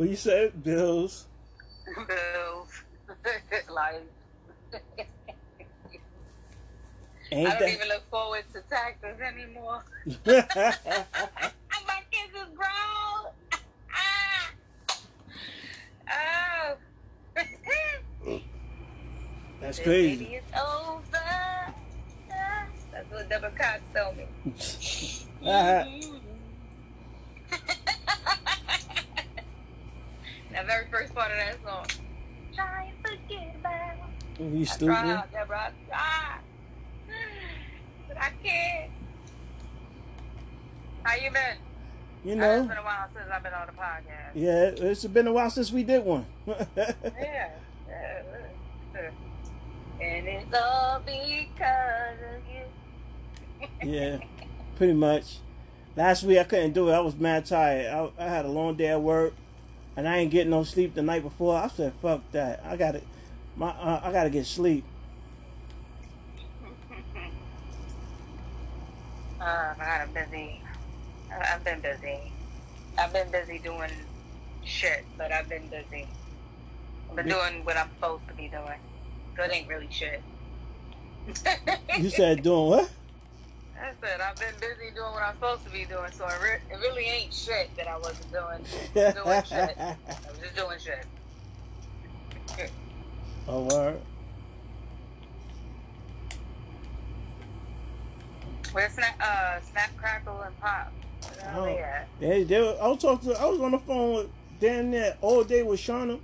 What you said? Bills. Bills. like, Ain't I don't that? even look forward to taxes anymore. My kids is grown. Ah. oh. That's The crazy. city is over. Ah, That's what Deborah Cox told me. Uh, the very first part of that song. Try and forget about. Are you I stupid. tried, Deborah. I tried. But I can't. How you been? You It's know. been a while since I've been on the podcast. Yeah, it's been a while since we did one. Yeah. yeah. And it's all because of you. yeah, pretty much. Last week I couldn't do it. I was mad tired. I, I had a long day at work, and I ain't getting no sleep the night before. I said, "Fuck that! I got to My uh, I gotta get sleep." Oh God, I'm busy. I've been busy. I've been busy doing shit, but I've been busy. I've been doing what I'm supposed to be doing. So it ain't really shit. You said doing what? I said I've been busy doing what I'm supposed to be doing, so it, re- it really ain't shit that I wasn't doing. doing shit. I was just doing shit. Oh, word. Where's Snap, uh, Snap, Crackle, and Pop? Where Oh. they at? They, they, were- I was talking. To, I was on the phone with damn there all day with Shauna.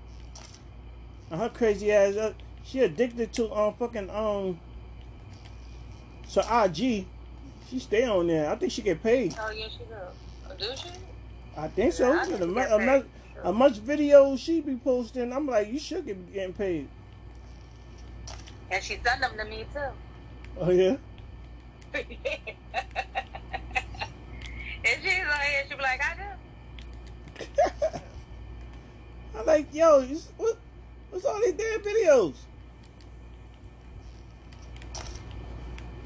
And her crazy ass. Uh, she addicted to um fucking um. So IG, she stay on there. I think she get paid. Oh, yeah, she do. Oh, do she? I think so. Yeah, I think she mu- get a, paid. much, videos she be posting. I'm like, you should get getting paid. And she sent them to me, too. Oh yeah. and she's like, she'll be like, I do. I'm like, yo, what, what's all these damn videos?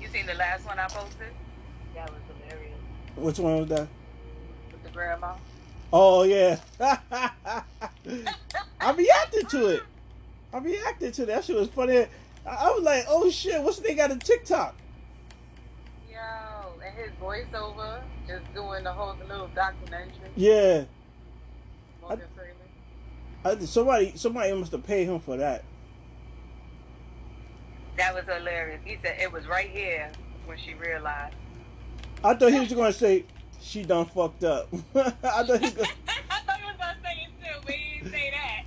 You seen the last one I posted? That was hilarious. Which one was that? With the grandma. Oh yeah. I reacted to it. I reacted to that. That shit was funny. I, I was like, oh shit, what's they got a TikTok? Yo, and his voiceover, just doing the whole little documentary. Yeah. Freeman. I, somebody somebody must have paid him for that. That was hilarious. He said it was right here when she realized. I thought he was gonna say she done fucked up. I thought he was gonna, I thought he was gonna say it too, but he didn't say that.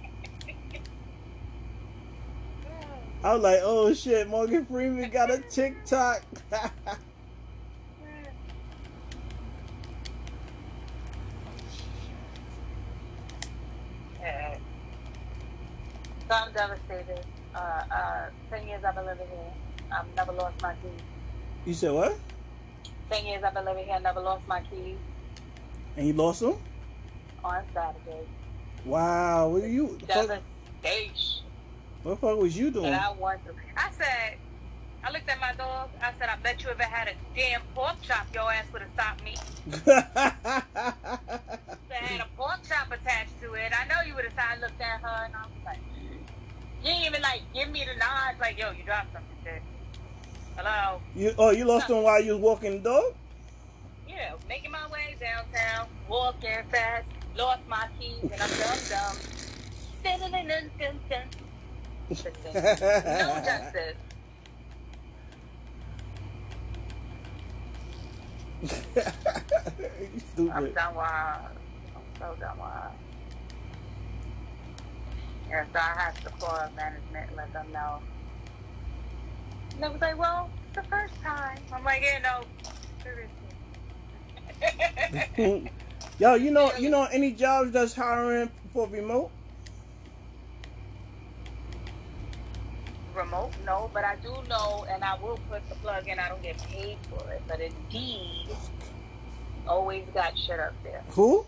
I was like, oh shit, Morgan Freeman got a TikTok. Yeah. So I'm devastated. Uh, uh, ten years I've been living here. I've never lost my keys. you said what? Ten years I've been living here. I Never lost my keys And you lost them? on Saturday. Wow, what are you? Devastation. what the fuck was you doing? And I to. I said, I looked at my dog. I said, I bet you if it had a damn pork chop, your ass would have stopped me. If had a pork chop attached to it, I know you would have. I looked at her and I was like, you didn't even like give me the nod. Like, yo, you dropped something, shit. Hello. you oh, you lost him while you was walking the dog? Yeah, making my way downtown, walking fast, lost my keys, and I'm dumb dumb. No justice. you I'm stupid. done with. I'm so done her. And so I have to call management and let them know. And they was like, well, it's the first time. I'm like, yeah, no, seriously. Yo, you know, you know any jobs that's hiring for remote? Remote, no, but I do know, and I will put the plug in. I don't get paid for it, but Indeed always got shit up there. Who?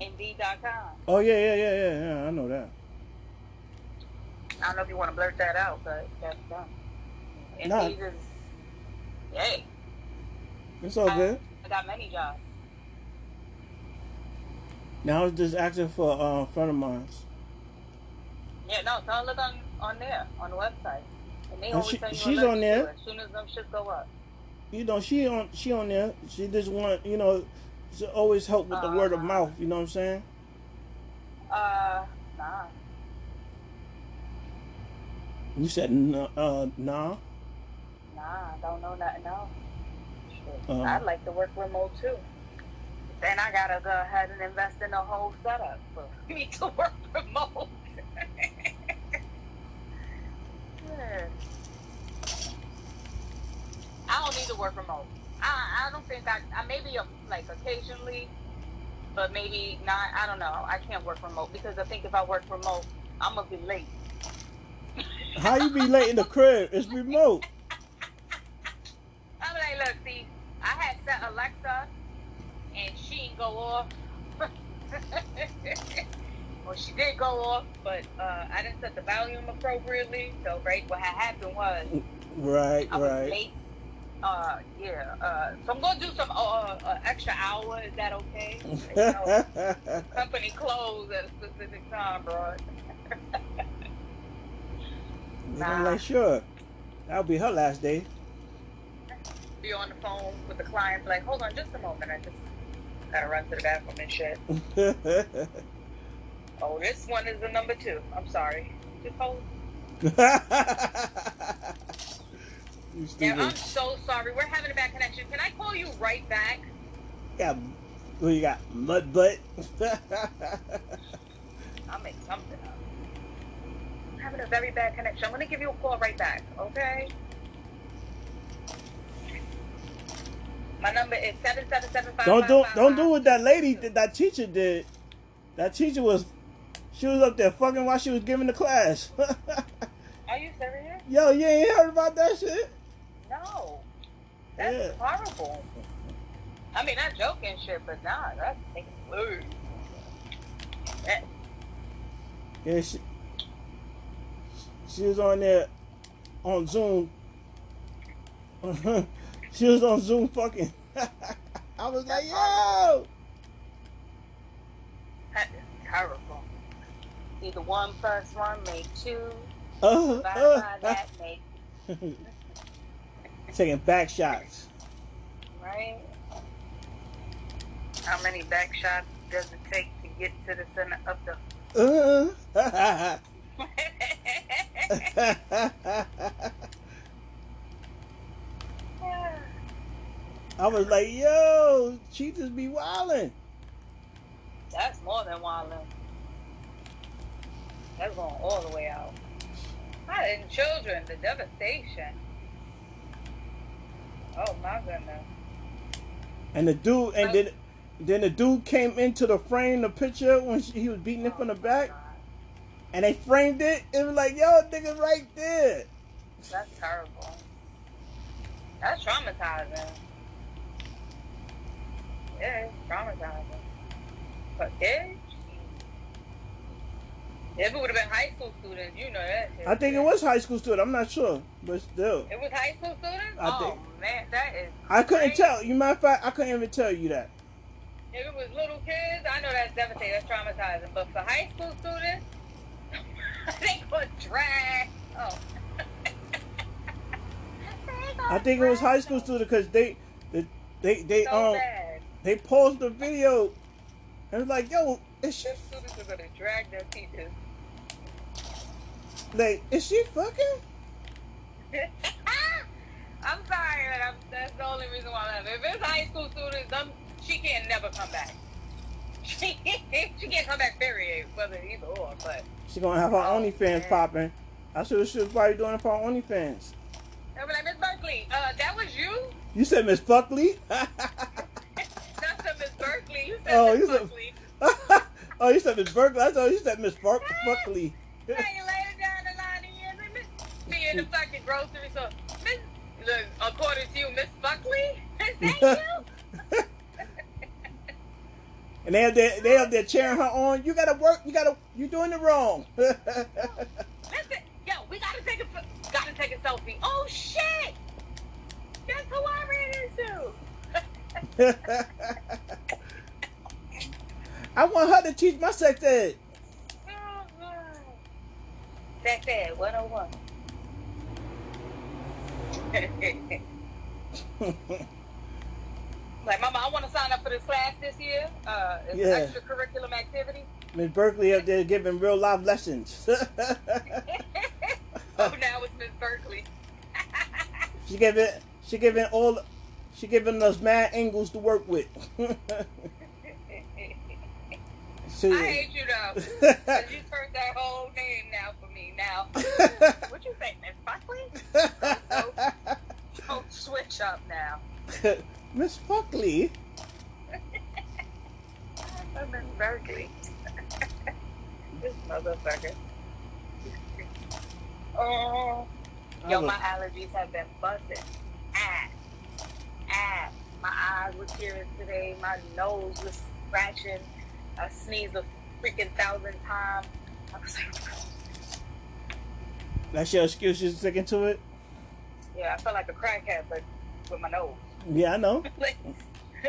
Indeed.com. Oh yeah, yeah, yeah, yeah, yeah. I know that. I don't know if you want to blurt that out, but that's done. Nah. Indeed is, hey, It's all good. I got many jobs. Now I was just asking for uh, a friend of mine. Yeah, no, her look on, on there, on the website. And they And always she- send you she's on there. As soon as them shit go up. You know, she on she on there. She just want you know, to always help with the word of Uh-huh. mouth. You know what I'm saying? Uh, nah. You said n- uh nah. Nah, I don't know nothing else. I'd like to work remote too. Then I gotta go ahead and invest in a whole setup for me to work remote. Yeah. I don't need to work remote. I, I don't think I, I maybe uh, like occasionally, but maybe not. I don't know. I can't work remote because I think if I work remote, I'm gonna be late. How you be late in the crib? It's remote. Look, see, I had set Alexa, and she didn't go off. well, she did go off, but uh, I didn't set the volume appropriately. So, right, what had happened was Right, I was right. late. Uh, yeah. Uh, so I'm gonna do some uh, uh, extra hour. Is that okay? You know, company closed at a specific time, bro. I'm like, sure. That'll be her last day. Be on the phone with the client, like, hold on, just a moment. I just gotta run to the bathroom and shit. Oh, this one is the number two. I'm sorry. Just hold. you Yeah, I'm so sorry. We're having a bad connection. Can I call you right back? Yeah. what you got? Mud butt. I'll make something up. I'm having a very bad connection. I'm gonna give you a call right back, okay? My number is seven seven seven five. don't do don't do what that lady did. That teacher did. That teacher was, she was up there fucking while she was giving the class. Are you serious? Yo, you ain't heard about that shit? No. That's Yeah. horrible. I mean, not joking shit, but nah, that's. That, Yeah, she, she was on there on Zoom. she was on Zoom fucking. I was like, yo. that is terrible. Either one plus one make two. Uh, by uh, that make taking back shots. right. How many back shots does it take to get to the center of the? Uh. I was like, yo, she just be wildin'. That's more than wildin'. That's going all the way out. Not in children, the devastation. Oh my goodness. And the dude, and then, then the dude came into the frame, the picture when she, he was beating it from the Oh, back, God. and they framed it. It was like, yo, nigga, right there. That's terrible. That's traumatizing. Yeah, it's traumatizing. But kids? If it would have been high school students, you know that shit. I think it was high school student. I'm not sure, but still, It was high school students? I oh, think- man, that is. I couldn't crazy. tell. You matter of fact, I couldn't even tell you that. If it was little kids, I know that's devastating, that's traumatizing. But for high school students, I they could drag. Oh. I think it was high school students because they, they, they, they So um, bad. They paused the video, and was like, yo, is she students are gonna drag their teachers. like, is she fucking? I'm sorry, but I'm, that's the only reason why I love it. If it's high school students, them, she can't never come back. She, she can't come back, period, whether either or. But She gonna have her Oh, OnlyFans popping. What she was probably doing it for her OnlyFans. they'll be like, Miss Berkeley, uh, that was you? You said Miss Buckley? A Miss Berkeley. You said Oh, Miss you said- Berkeley. oh, you said Miss Berkeley. I thought you said Miss Buck- Buckley. Hey, later down the line, he is a Miss. Me in the fucking grocery store. Miss, look, according to you, Miss Buckley? Is that you? and they up there, they up there cheering her on. You gotta work. You gotta. You're doing it wrong. Listen, yo, we gotta take a gotta take a selfie. Oh shit! That's who I ran into. I want her to teach my sex ed. Sex ed 101. like, Mama, I want to sign up for this class this year. Uh, it's Yeah. extracurriculum activity. Miss Berkeley up there giving real life lessons. oh, now it's Miss Berkeley. she giving she giving all she giving us mad angles to work with. I hate you though. you turned that whole name now for me. Now, what you say, Miss Buckley? Don't switch up now. Miss Buckley. I'm Miss Berkeley. this motherfucker. oh, yo, my allergies have been busting. Ass, ass. My eyes were tearing today. My nose was scratching. I sneezed a freaking thousand times. I was like, That's your excuse. You sticking to it. yeah, I felt like a crackhead, but with my nose. Yeah, I know. like,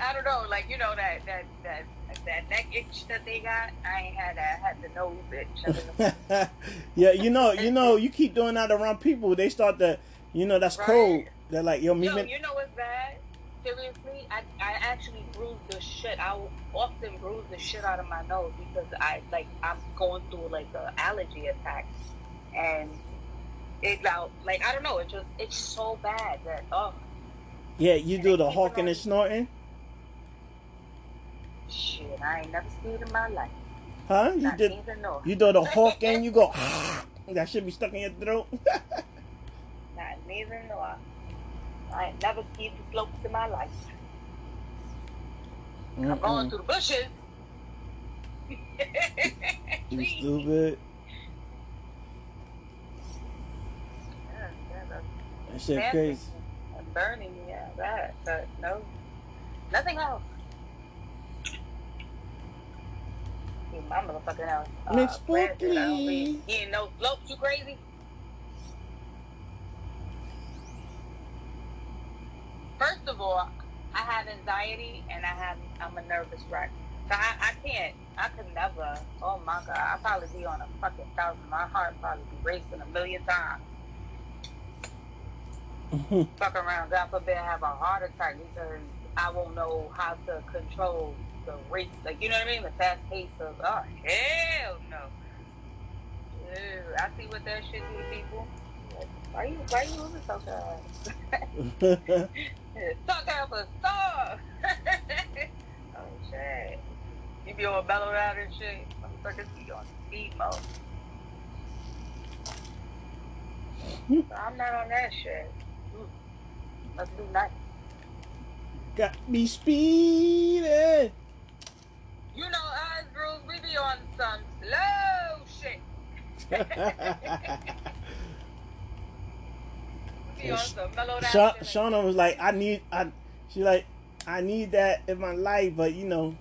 I don't know, like you know that that that that neck itch that they got. I ain't had that. I had the nose itch. yeah, you know, you know, you keep doing that around people, they start to, you know, that's Right. cold. They're like, yo, me, Yo, you know what's bad? Seriously, I I actually bruise the shit. I often bruise the shit out of my nose because I like I'm going through like a allergy attack, and it out like I don't know. It just it's so bad that oh yeah, you do the hawking and snorting, shit. I ain't never seen it in my life. huh? You Not did, you do the hawking, you go, that should be stuck in your throat. Not even know. I, ain't never skied the slopes in my life. I'm going through the bushes. You stupid. Yeah, yeah, that's That shit crazy. And burning, yeah, that, but no, nothing else. My motherfucking house. Miss planted. I don't be Buckley. Eating no slopes, you crazy? First of all, I have anxiety and I have I'm a nervous wreck. So I, I can't I could never oh my god, I'd probably be on a fucking thousand. My heart probably be racing a million times. fuck around, God forbid, I have a heart attack because I won't know how to control the race. Like, you know what I mean? The fast pace of, oh, hell no. Ew, I see what that shit do to people. Why you, why you moving so fast? Talk out a star. oh, shit. You be all mellowed out and shit. Motherfuckers be on speed mode. So I'm not on that shit. Mm. Must be nice. Got me speeding. You know us girls, we be on some slow shit. We be on some mellowed out Sha- Shauna was like, I need, I, she like, I need that in my life, but you know,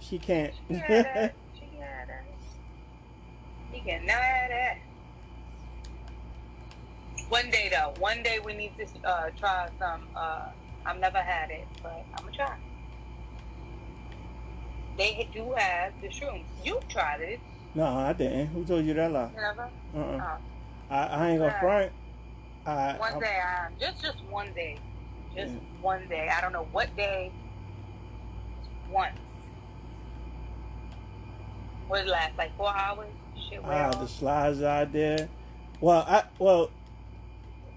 she can't. She had that. She had that. She can have that. One day though, one day we need to uh, try some. Uh, I've never had it, but I'm gonna try. They do have the shrooms. You tried it, no, I didn't. Who told you that lie? never? Uh-uh. Oh. I, I ain't gonna front. I, One I- day, um, just just one day, just Yeah. one day. I don't know what day. Once. What last? Like four hours? Shit, wear Ah, the slides out there. Well, I well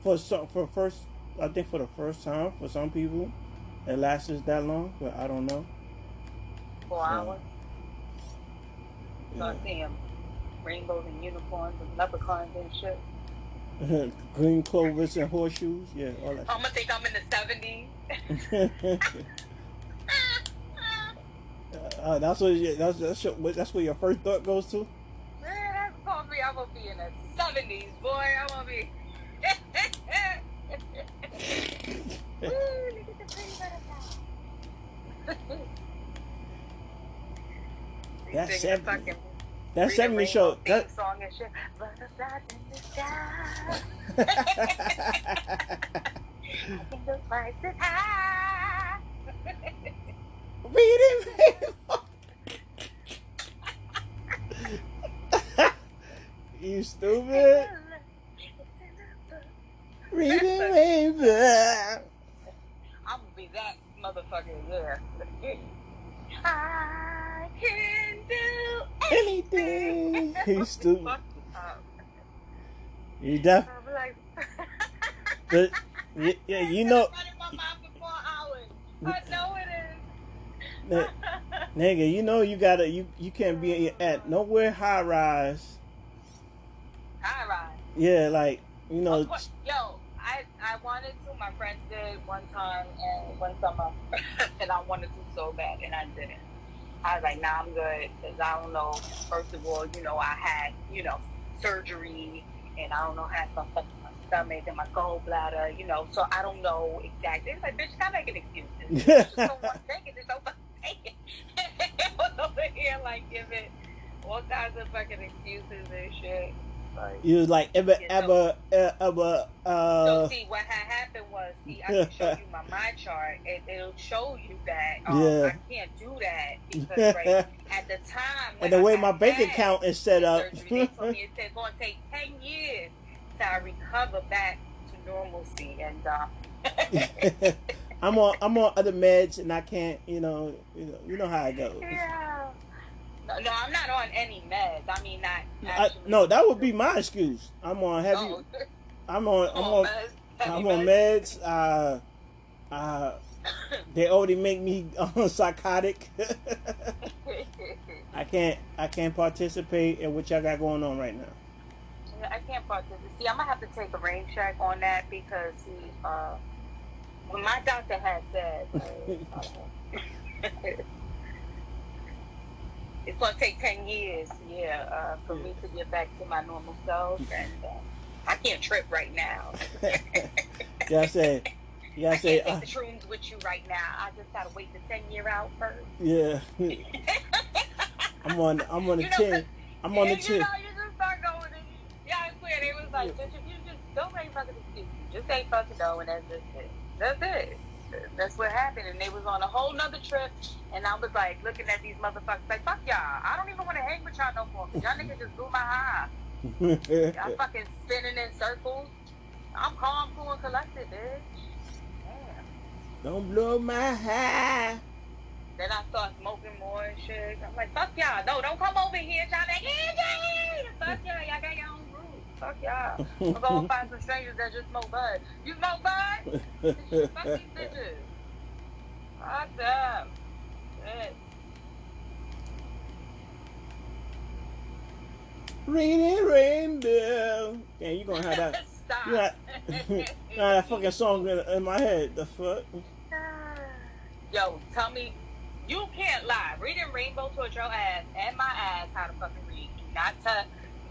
for some for first I think for the first time for some people it lasts that long, but I don't know. four so, hours. So Yeah. I see him rainbows and unicorns and leprechauns and shit. Green clovers and horseshoes, yeah, all that. I'm gonna think I'm in the seventies. uh, that's what you, that's that's, your, that's where your first thought goes to. Man, that's gonna be I'm gonna be in the seventies, boy. I'm gonna be Ooh, look at the pretty butterfly. That's Sing the seventy- fucking that Rita segment show. That song and shit. Reading Rainbow. you stupid. Reading Rainbow. I'm gonna be that motherfucker. Yeah. Um, I can do Anything. You stupid. You up. You def. But yeah, you know, I've running my mouth for four hours. I know it is. nigga, you know you gotta you you can't be at nowhere high rise. High rise. Yeah, like you know. Course- Yo, I I wanted to. My friends did one time and one summer, and I wanted to so bad, and I didn't. I was like, nah, I'm good, because I don't know. First of all, you know, I had, you know, surgery, and I don't know, had some stuff in my stomach and my gallbladder, you know, so I don't know exactly. It's like, bitch, stop making excuses. Just don't want to take it, just don't want to take it. Over here, like, giving all kinds of fucking excuses and shit. Like, You like ever ever uh, ever So uh see, what had happened was, see, I can show you my mind chart, and it'll show you that um, Yeah. I can't do that because right, at the time, and the way my bank account is set up. surgery, they told me it's going to take ten years to recover back to normalcy, and uh, I'm on I'm on other meds and I can't you know you know you know how it goes. yeah. No, I'm not on any meds. I mean, not I, no, that would be my excuse. I'm on heavy. Oh, I'm on. I'm on. meds. I'm on meds. Uh, uh, they already make me uh, psychotic. I can't. I can't participate in what y'all got going on right now. I can't participate. See, I'm gonna have to take a rain check on that because he, uh, my doctor had said uh, it's gonna take ten years, yeah, uh, for me to get back to my normal self, and uh, I can't trip right now. you gotta say. You I gotta say. can't take Uh, the shrooms with you right now. I just gotta wait the ten year out first. yeah. I'm on. I'm on the You know, ten. I'm on the And, you ten. know, you just start going and yeah, I swear they was like, bitch, if you just don't make fucking excuses, just say fucking and that's just it. That's it. That's what happened, and they was on a whole nother trip, and I was like looking at these motherfuckers like, fuck y'all, I don't even want to hang with y'all no more. y'all niggas just blew my high. Y'all fucking spinning in circles. I'm calm, cool, and collected, bitch. Damn. Don't blow my high. Then I start smoking more and shit. I'm like, fuck y'all. No, don't come over here trying to, yeah, yeah. Fuck y'all. Y'all got your own. Fuck y'all. I'm to find some strangers that just smoke bud. You smoke bud? Fuck these bitches. Fuck them. Shit. Reading rainbow. Yeah, you gonna have that. Stop. You got, you got that fucking song in, in my head. The fuck? Yo, tell me, you can't lie. Reading Rainbow taught your ass and my ass how to fucking read. Do not tell.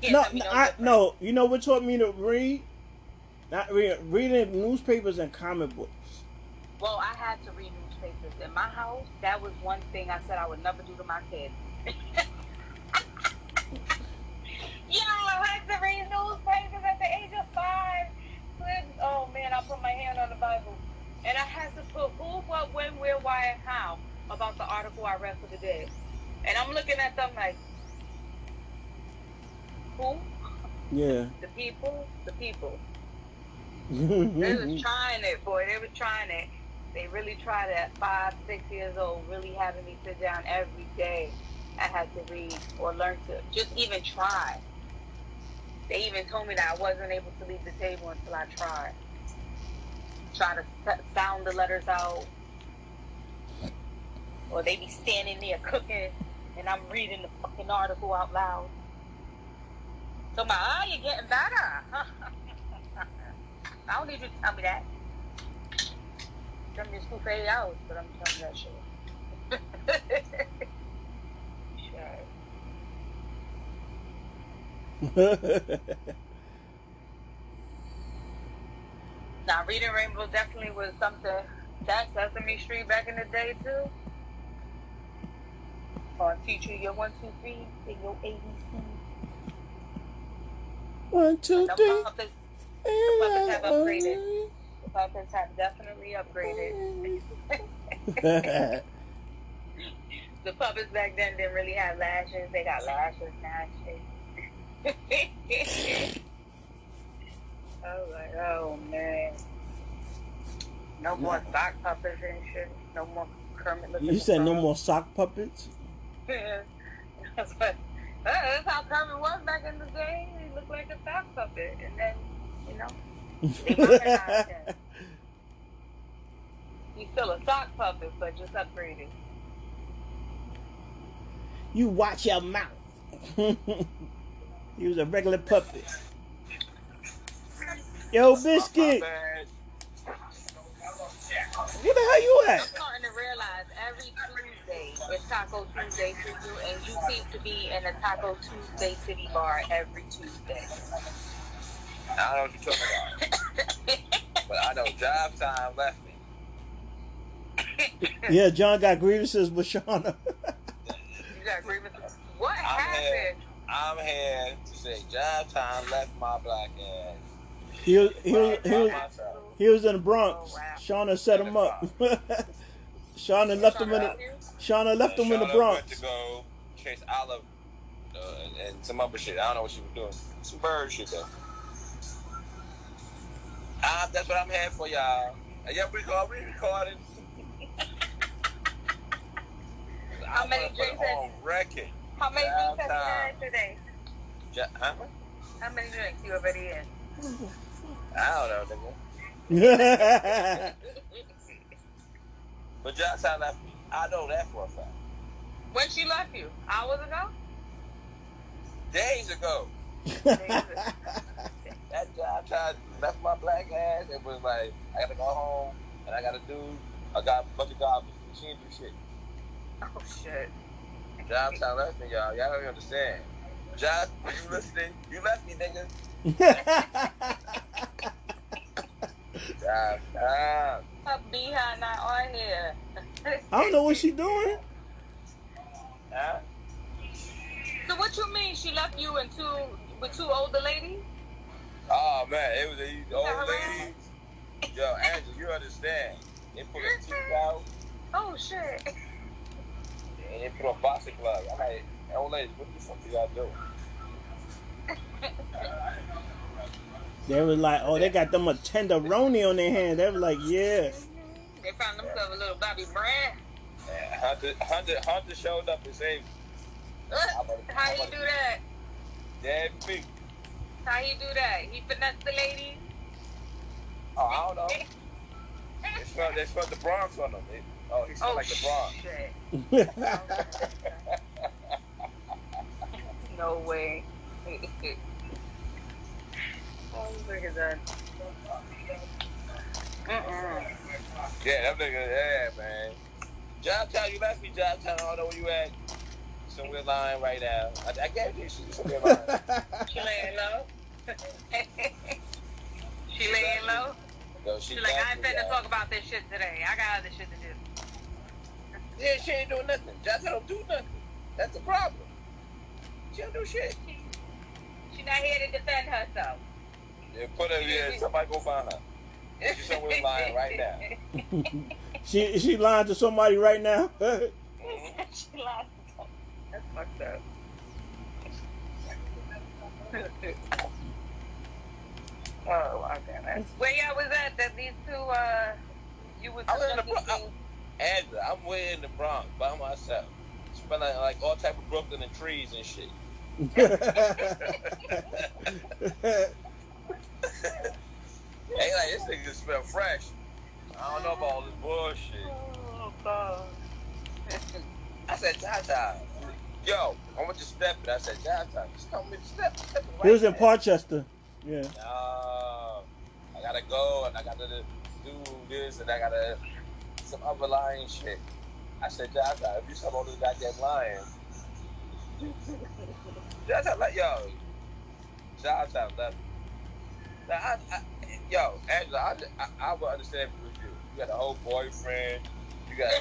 You No, tell me no, no I, no. You know what taught me to read? Not read, reading newspapers and comic books. Well, I had to read newspapers in my house. That was one thing I said I would never do to my kids. Yo, I had to read newspapers at the age of five. Oh man, I put my hand on the Bible, and I had to put who, what, when, where, why, and how about the article I read for the day. And I'm looking at them like, who? Yeah. The people? The people. They was trying it, boy. They were trying it. They really tried it at five, six years old, really having me sit down every day. I had to read or learn to just even try. They even told me that I wasn't able to leave the table until I tried. Try to sound the letters out. Or they be standing there cooking and I'm reading the fucking article out loud. So my, oh, you're getting better. I don't need you to tell me that. Tell me to school for eight hours, but I'm telling you that shit. Now, reading Rainbow definitely was something. That Sesame Street back in the day too. Or teach you your one, two, three, and your ABC. One, two, The three. puppets, puppets have upgraded. the puppets have definitely upgraded. the puppets back then didn't really have lashes. They got lashes now. Shit. I was like, oh man. No more sock puppets and shit. No more Kermit You said no more sock puppets? that's, what, Uh, that's how Kermit was back in the day. He looked like a sock puppet. And then, you know, they modernized him. He's still a sock puppet, but just upgraded. you watch your mouth. he was a regular puppet. Yo, Biscuit, where the hell you I'm at? starting to realize every Tuesday is Taco Tuesday for you, and you seem to be in a Taco Tuesday City bar every Tuesday. I don't know what you're talking about. But I know job Time left me. Yeah, John got grievances with Shauna. You got grievances? with What I'm happened? I'm here to say job Time left my black ass. he, was, he, was, he, was, he was in the Bronx. Oh, wow. Shauna set him up. Shauna left him in the Shauna left him in the Bronx. Went to go chase Olive uh, and, and some other shit. I don't know what she was doing. Some bird shit though. Ah, that's what I'm here for, y'all. And yeah, we record, we recording. How I many wanna put it drinks on record? How many drinks have you had today? Ja- huh? How many drinks you already in? I don't know, nigga. yeah, But Josh Time left me. I know that for a fact. When she left you? Hours ago? Days ago, that job time left my black ass. It was like, I gotta go home and I gotta do, I got a bunch of garbage. She didn't do shit. Oh shit. Job time left me, y'all. Y'all don't understand. Josh, you listening? You left me, nigga. Job time. Her behind not on here. I don't know what she doing. Huh? So what you mean she left you and two with two older ladies? Oh man, it was a old Yeah, lady. Yo, Angela, you understand? They put her teeth out Oh shit. and they put on boxing gloves. I'm like, old ladies, what the fuck are y'all doing? They was like, oh, they got them a tenderoni on their hand. They was like, yeah. They found themselves a little Bobby Brand. And Hunter, Hunter, Hunter showed up and saved me. How he do that? Dead me. How he do that? He finesse the ladies? Oh, I don't know. They smelled, they smelled the Bronx on him. They, oh, he smelled Oh like the Bronx. shit. No way. oh, look at that. Mm-mm. yeah, that nigga, yeah, man. Job Town, you left me, Job Town. I don't know where you at. Somewhere lying right now. I, I gave you shit somewhere lying. She laying low? she laying low? Yo, she She like, I ain't finna talk about this shit today. I got other shit to do. Yeah, she ain't doing nothing. Job Town don't do nothing. That's the problem. She don't do shit. She not here to defend herself. Yeah, put her here. Somebody go find her. She's somewhere lying right now. she she lying to somebody right now. Mhm. she lied. That's fucked up. oh, my goodness. Where y'all was at that these two, uh, you was I was in the talking Bro- to- Angela, I'm way in the Bronx by myself. Smelling like all type of Brooklyn and trees and shit. Hey, like this nigga smell fresh. I don't know about all this bullshit. Oh, God. I said, Tata, yo, I want you to step it. I said, Tata, just come with step, step it he was in right Parkchester. Yeah. No, I gotta go and I gotta do this and I gotta some other lying shit. I said, Tata, if you stop all this goddamn lying, Tata, like yo, Tata left. Now, I, I, yo, Angela, I, I, I would understand if it was you. You got a whole boyfriend, you got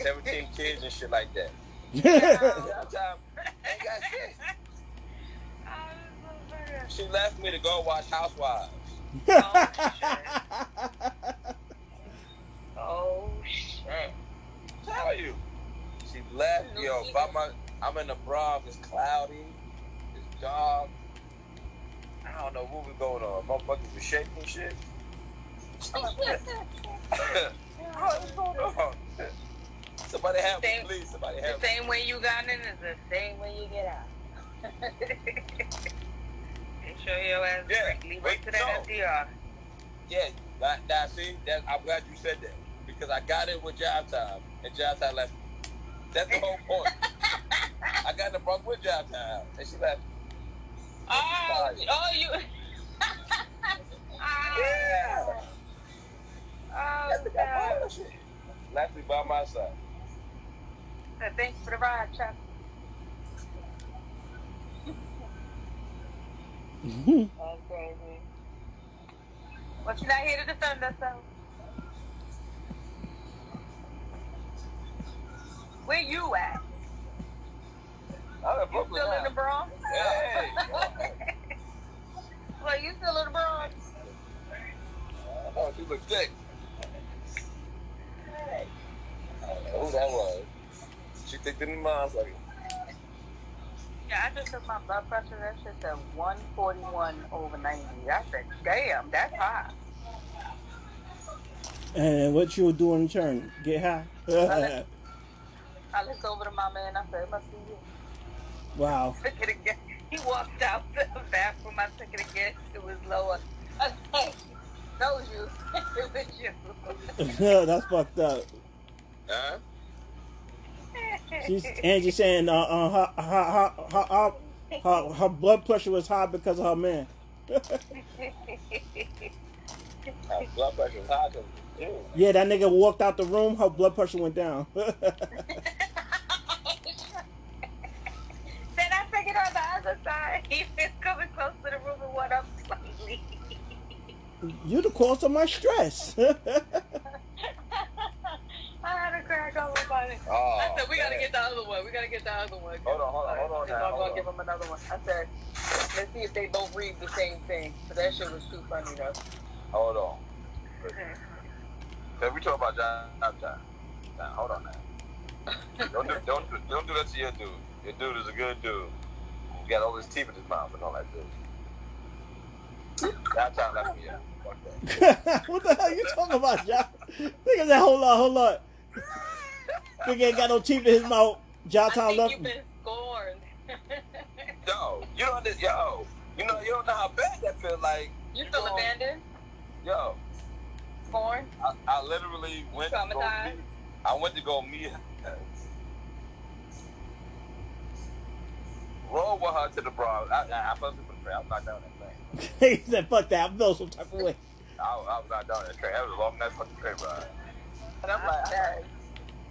17 kids and shit like that. Tata ain't got shit. She left me to go watch Housewives. Oh, shit. Tell you. She left, yo. By my, I'm in the Bronx. It's cloudy. It's dark. I don't know what was going on. Motherfuckers was shaking shit. I'm like, what? What's going on? Somebody help me, please. Somebody The help me. same way you got in is the same way you get out. Make sure your ass Yeah. Leave wait, it to that no. SDR. Yeah, that, that see, that, I'm glad you said that because I got it with job time and job time left. me. That's the whole point. I got in the Bronx with job time and she left. me. Oh, oh, you. Ah. Yeah. Oh, That's the that God. bullshit. By my side. Uh, so Thanks for the ride, Chuck. That's crazy. But you're not here to defend us, though. Where you at? I'm You Brooklyn still in the Bronx? Hey. well, you still in the Bronx? Oh, she look thick. I don't know who that was. She thicker than mine. Like, Yeah, I just took my blood pressure. That shit's at 141 over 90. I said, damn, that's high. And what you'll do in turn? Get high? I looked over to my man. I said, it must be you. Wow. Took it again. He walked out the bathroom. I took it again. It was lower. I said, told you. it was you. That's fucked up. huh? She's Angie saying uh, uh, her, her, her, her, her, her, her blood pressure was high because of her man. My blood pressure was high. 'cause- Ew. yeah, that nigga walked out the room. Her blood pressure went down. then I took it on the other side. He was coming close to the room and went up slightly. you the cause of my stress. I had a crack on my body. Oh, I said, we gotta get the other one. We gotta get the other one. Hold on, hold on, hold on now, I'm gonna give them another one. I said, let's see if they both read the same thing. But that shit was too funny though. Hold on. Mm-hmm. Cause we talk about job time. Now, hold on now. Don't do, don't do, don't do that to your dude. Your dude is a good dude. He got all his teeth in his mouth and all that dude. Job time left me out. Fuck that. what the hell you talking about, John? Nigga said, hold on, hold on. Nigga ain't got no teeth in his mouth. John I Tom think left you've me. been scorned. Yo, you don't under- yo, you know you don't know how bad that feel like. you feel know, abandoned, Yo, scorned. I, I literally went to go Traumatized? meet. I went to go meet her. Roll with her to the Bronx. I, I, I felt it for the train. I was not down that train. he said, fuck that. I feel some type of way. I, I was not down that train. That was a long night fucking train ride. And I'm like, I-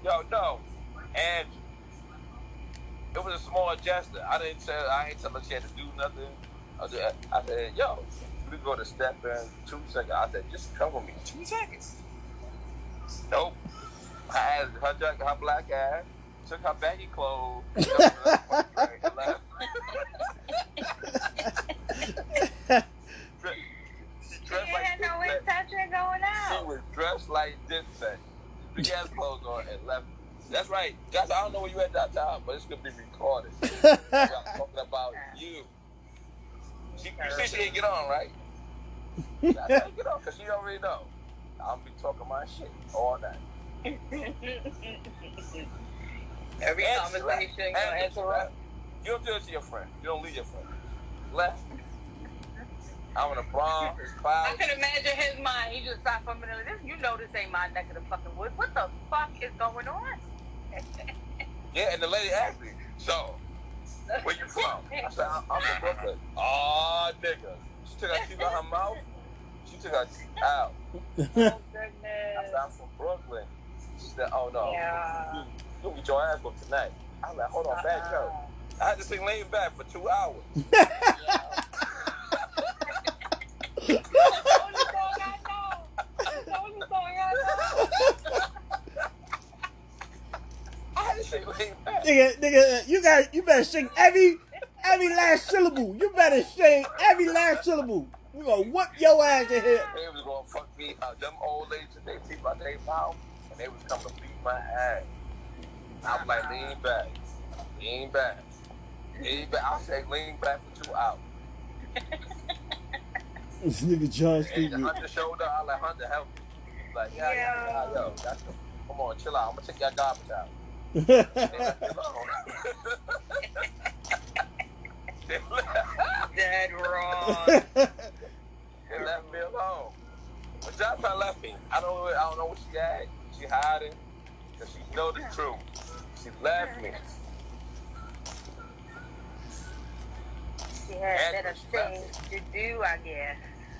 yo, no. And it was a small gesture. I didn't tell I ain't tell her she had to do nothing. I, said, I said, yo, we go to step in two seconds. I said, just come with me. Two seconds. Nope. I had her her black ass, took her baggy clothes, jumped in the fucking train, and left. She She like had no intention of going She was dressed like Dipset. Big ass clothes on and left. That's right. That's I don't know where you at that time, but it's gonna be recorded. I'm talking about you. She, you see she didn't get on, right? I didn't get on because she already know. I'll be talking my shit all night. Every And she conversation left. gonna And she interrupt. You don't do it to your friend. You don't leave your friend. Left. I'm in Bronx. It's I can imagine his mind. He just stopped for a minute. This, you know, this ain't my neck of the fucking woods. What the fuck is going on? Yeah, and the lady asked me, so, where you from? I said, I'm, from Brooklyn. Oh, nigga. She took her teeth out her mouth. She took her teeth out. oh I said, goodness. I'm from Brooklyn. She said, oh, no. Yeah. You, you'll get your ass whooped tonight. I was like, hold on, back Uh-uh. up. I had to sing laying back for two hours. That's the only song I know. That's the only song I had to sing nigga, nigga, you got, you better sing every, every last syllable. You better sing every last syllable. We gonna whip your ass in here. They was gonna fuck me up. Them old ladies took their teeth out their mouth and they was coming to beat my ass. I was like, lean back. Lean back. Lean back. I said lean back for two hours. This nigga John And stupid. Hunter showed up. I like Hunter help me. Like, yeah, yeah, yeah, yo, that's, come on, chill out. I'm gonna take your garbage out. They left me alone. they, left, Dead wrong. they left me alone. But Johnson left me. I don't, I don't know what she had. She hiding because she know the truth. She left me. She had better things to do, I guess.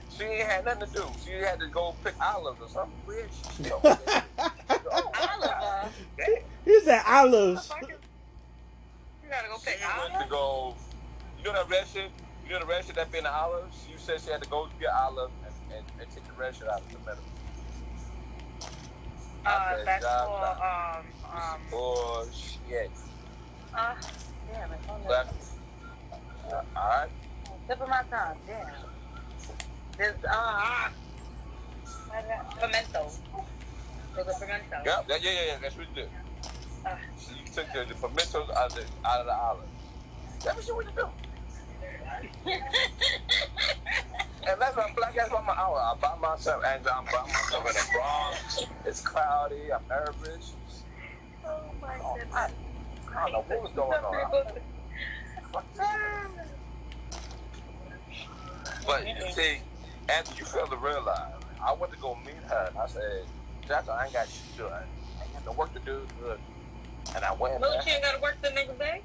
She ain't had nothing to do. She had to go pick olives or something weird. She, she Oliver. he said olives. You gotta go She pick went to olives. go. You know that red shit? You know the red shit that be in the olives? You said she had to go get olive and, and, and take the red shit out of the middle. Uh, said, that's "God, for, um, um, Bullshit. uh, damn it. hold on. Left. Uh, all right. Tip of my tongue, damn. This, uh, pimento. There's a pimento. Yep. Yeah, yeah, yeah. That's what you did. Uh, She took the, the pimentos out of the, out of the olive. That's what she wanted to do. And that's why black ass by my hour. I by myself and I'm by myself in the Bronx. It's cloudy. I'm nervous. oh my Oh, goodness. I, I don't know what was going on. But you see, after you fail to realize, I went to go meet her and I said, Jackson, I ain't got shit to do. I ain't got no work to do. Good. And I went there. she ain't gotta work the next day?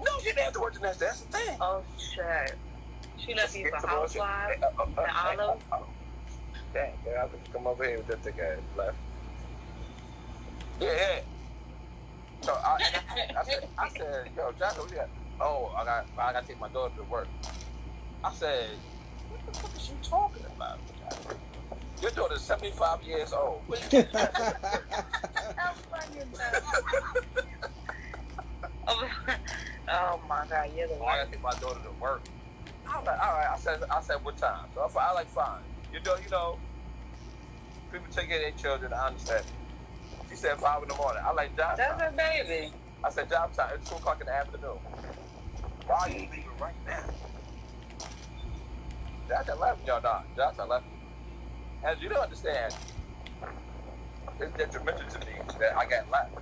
No, she didn't have to work the next day. That's the thing. Oh, shit. She left you for Get the bullshit. housewives? Uh, uh, uh, The olive? uh, uh, Damn, girl, I could come over here with that thick ass left. Yeah, yeah. So I, I said, I said, yo, Jackson, what you got? Oh, I got, I got to take my daughter to work. I said, what the fuck is you talking about? Your daughter's 75 years old. What you Oh, fucking no. oh, my god, you're the Oh, I gotta take my daughter to work. I was like, all right. I said, I said, what time? So I, said, I like fine. You know, you know, people take care of their children. I understand. She said five in the morning. I like job That's time. a baby. I said jive time. It's two o'clock in the afternoon. Why are you leaving right now? Josh, I left y'all not. Josh, I left. As you don't understand, it's detrimental to me that I got left.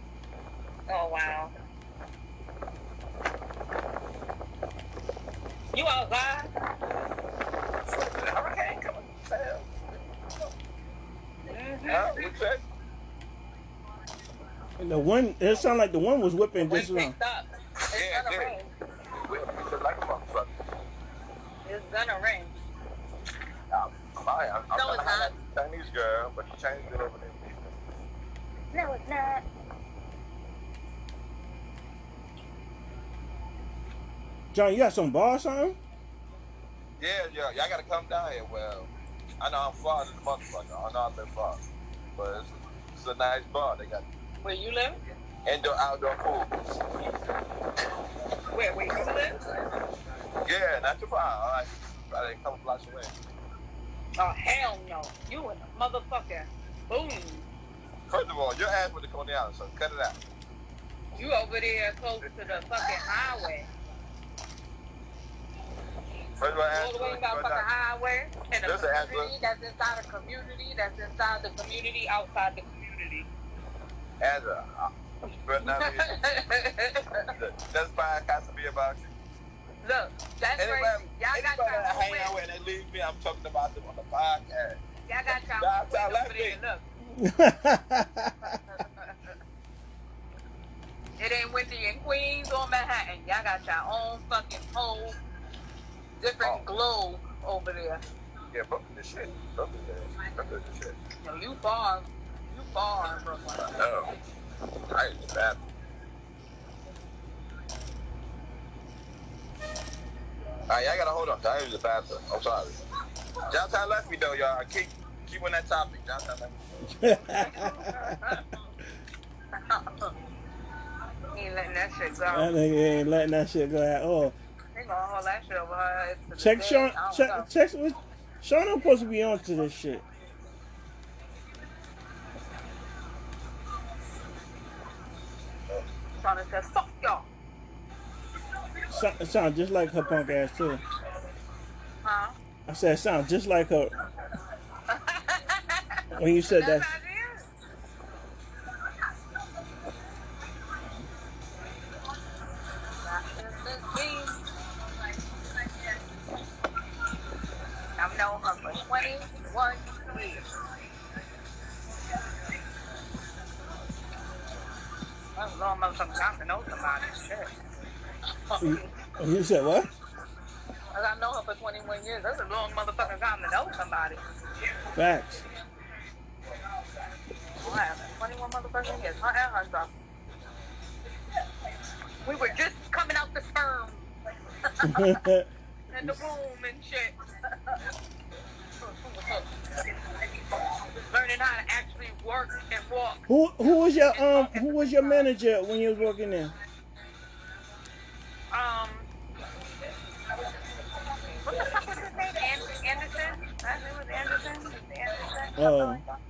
Oh, wow. You outside? The hurricane coming. Hell. Mm-hmm. Huh? What you? And the one, it sounded like the one was whipping We this long. picked up. It's Yeah, gonna yeah. rain. We we like a motherfucker. It's gonna rain. I'm, I'm, I'm, I'm No, it's to highlight the Chinese girl, but the Chinese girl over there. No, it's not. John, you got some bar or something? Yeah, yeah, y'all gotta come down here. Well, I know I'm far as a motherfucker. I know I live far, but it's, it's a nice bar. They got Where you live? indoor, outdoor pool. Where, where you live? Yeah, not too far. All right, about a couple blocks away. Oh, hell no. You in a motherfucker. Boom. First of all, your ass went to Coney Island, so cut it out. You over there close to the fucking highway. First of all, the way to fucking highway. And the an ass community that's inside the community, that's inside the community, outside the community. as a. But not. That's why I got to be about you. Look, that's Anybody, crazy. Y'all got your hang out with and they leave me, I'm talking about them on the podcast. Y'all got your Y'all own tell over there. Look. It ain't Wendy and Queens or Manhattan. Y'all got your own fucking whole different Oh. globe over there. Yeah, Brooklyn the shit. Brooklyn the Brooklyn the shit. Yo, you far, you far in Brooklyn. I know. I ain't bad. Alright, y'all gotta hold on. I use the bathroom. I'm sorry. Johnson left me though, y'all. Keep keep on that topic. Johnson left me. he ain't letting that shit that go. nigga ain't letting that shit go at all. They gonna hold that shit over her. head Check. Sean. Check. Check. Sean I'm supposed to be on to this shit. Shauna says, fuck y'all. Sound just like her punk ass too. I said it sounds just like her when you said that. Said what? I've known her for 21 years. That's a long motherfucking time to know somebody. Facts. Happened? 21 motherfucking years. Her and her stuff. We were just coming out the sperm and the womb and shit. Learning how to actually work and walk. who who was your um who was your manager when you was working there? Um, Anderson? Something like that?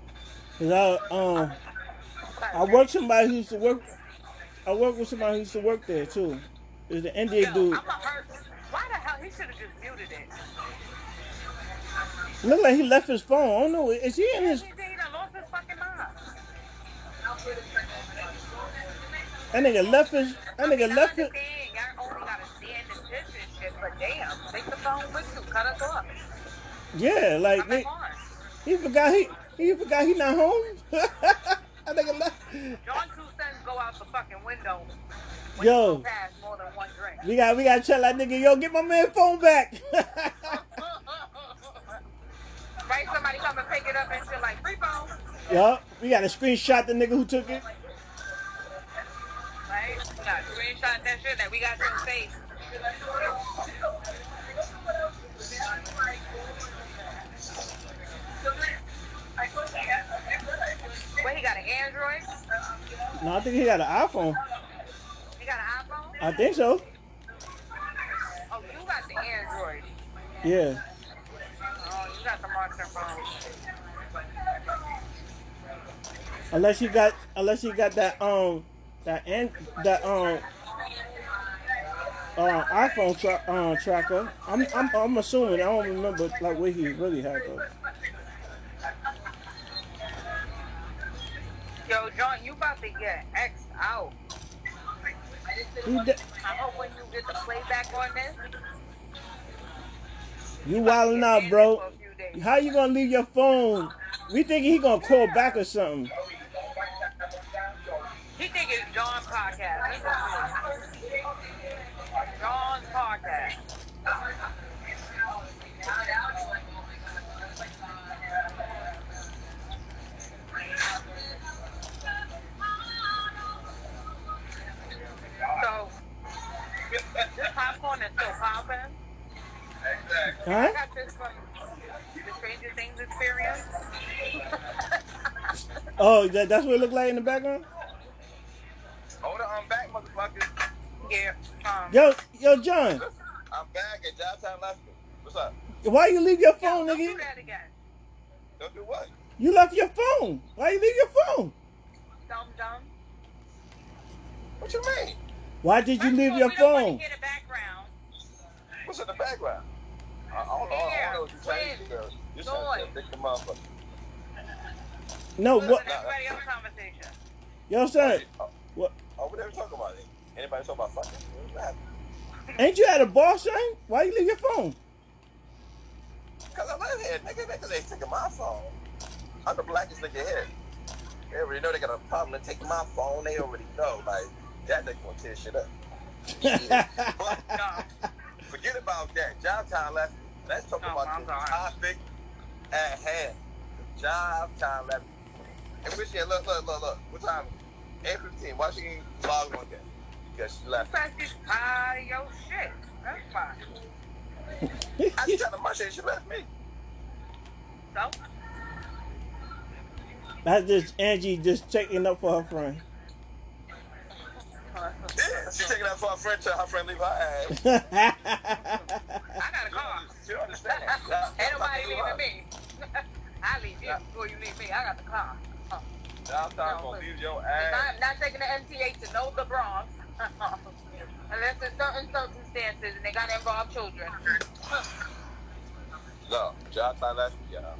Cause I um I worked somebody who used to work. I worked with somebody who used to work there too. It was the Indian Yo, dude. I'm a. Why the hell? He should have just muted it. Looked like he left his phone. I don't know. Is he in his? He done lost his fucking mind. That nigga left his. That I nigga I left his. understand. Y'all only gotta stand and pitch and shit, but damn, take the phone with you. Cut us off. Yeah, like I'm he, forgot he he forgot he not home. that nigga left. John two sons go out the fucking window. When Yo. you go past more than one drink. We got we got to tell that nigga, yo, get my man phone back. right? Somebody come and pick it up and shit like free phone. yup, we got to screenshot the nigga who took it. Right? We got screenshot that shit that we got to face. Wait, he got an Android? No, I think he got an iPhone. He got an iPhone? I think so. Oh, you got the Android. Yeah. Oh, you got the monster phone. Unless you got unless he got that um that and that um uh, iPhone tra- uh, tracker. I'm, I'm I'm assuming I don't remember like what he really had though. Yo, John, you about to get X out. I hope when you get the playback on this. you wilding out, bro. for a few days. How you gonna leave your phone? We think he gonna call back or something. He think it's John podcast. Huh? got this from the Stranger Things experience. Oh, that, that's what it looked like in the background. Hold on, I'm back, motherfucker. yeah. Um, Yo, yo, John, I'm back at Jive Time Left. What's up? why you leave your yo, phone, don't nigga? do that again. Don't do what? You left your phone. Why you leave your phone? Dumb dumb. What you mean? Why did you First leave all, your we don't wanna phone? Get a background. What's in the background? I, I don't know. I don't know what you're saying. Girl. You're noise. saying big motherfucker. No, what? everybody else's conversation. Yo, son, Oh, what? oh, what are we talking about? Anybody talking about fucking? What's happening? Ain't you at a bar, son? Why you leave your phone? Cause I live here, nigga. Niggas ain't taking my phone. I'm the blackest nigga here. They already know they got a problem to take my phone. They already know, like that nigga gonna tear shit up. But No. forget about that. Jive time left. Let's talk Oh, about I'm the sorry. topic at hand. Jive time left. And which year? Look, look, look, look. What time? 8:15. Why she ain't log on yet? Because she left. Because she's tired of your shit. That's fine. I just tried to munch her. She left me. So, That's just Angie just checking up for her friend. Yeah, she taking up for her friend. Tell her friend leave her ass. I got a car. She don't understand. Ain't nobody leaving me. I leave you before you leave me. I got the car. Oh. Jive time gonna leave your If ass. I'm not taking the MTA to know the Bronx. Unless in certain circumstances and they gotta involve children. No, jive time last week, y'all.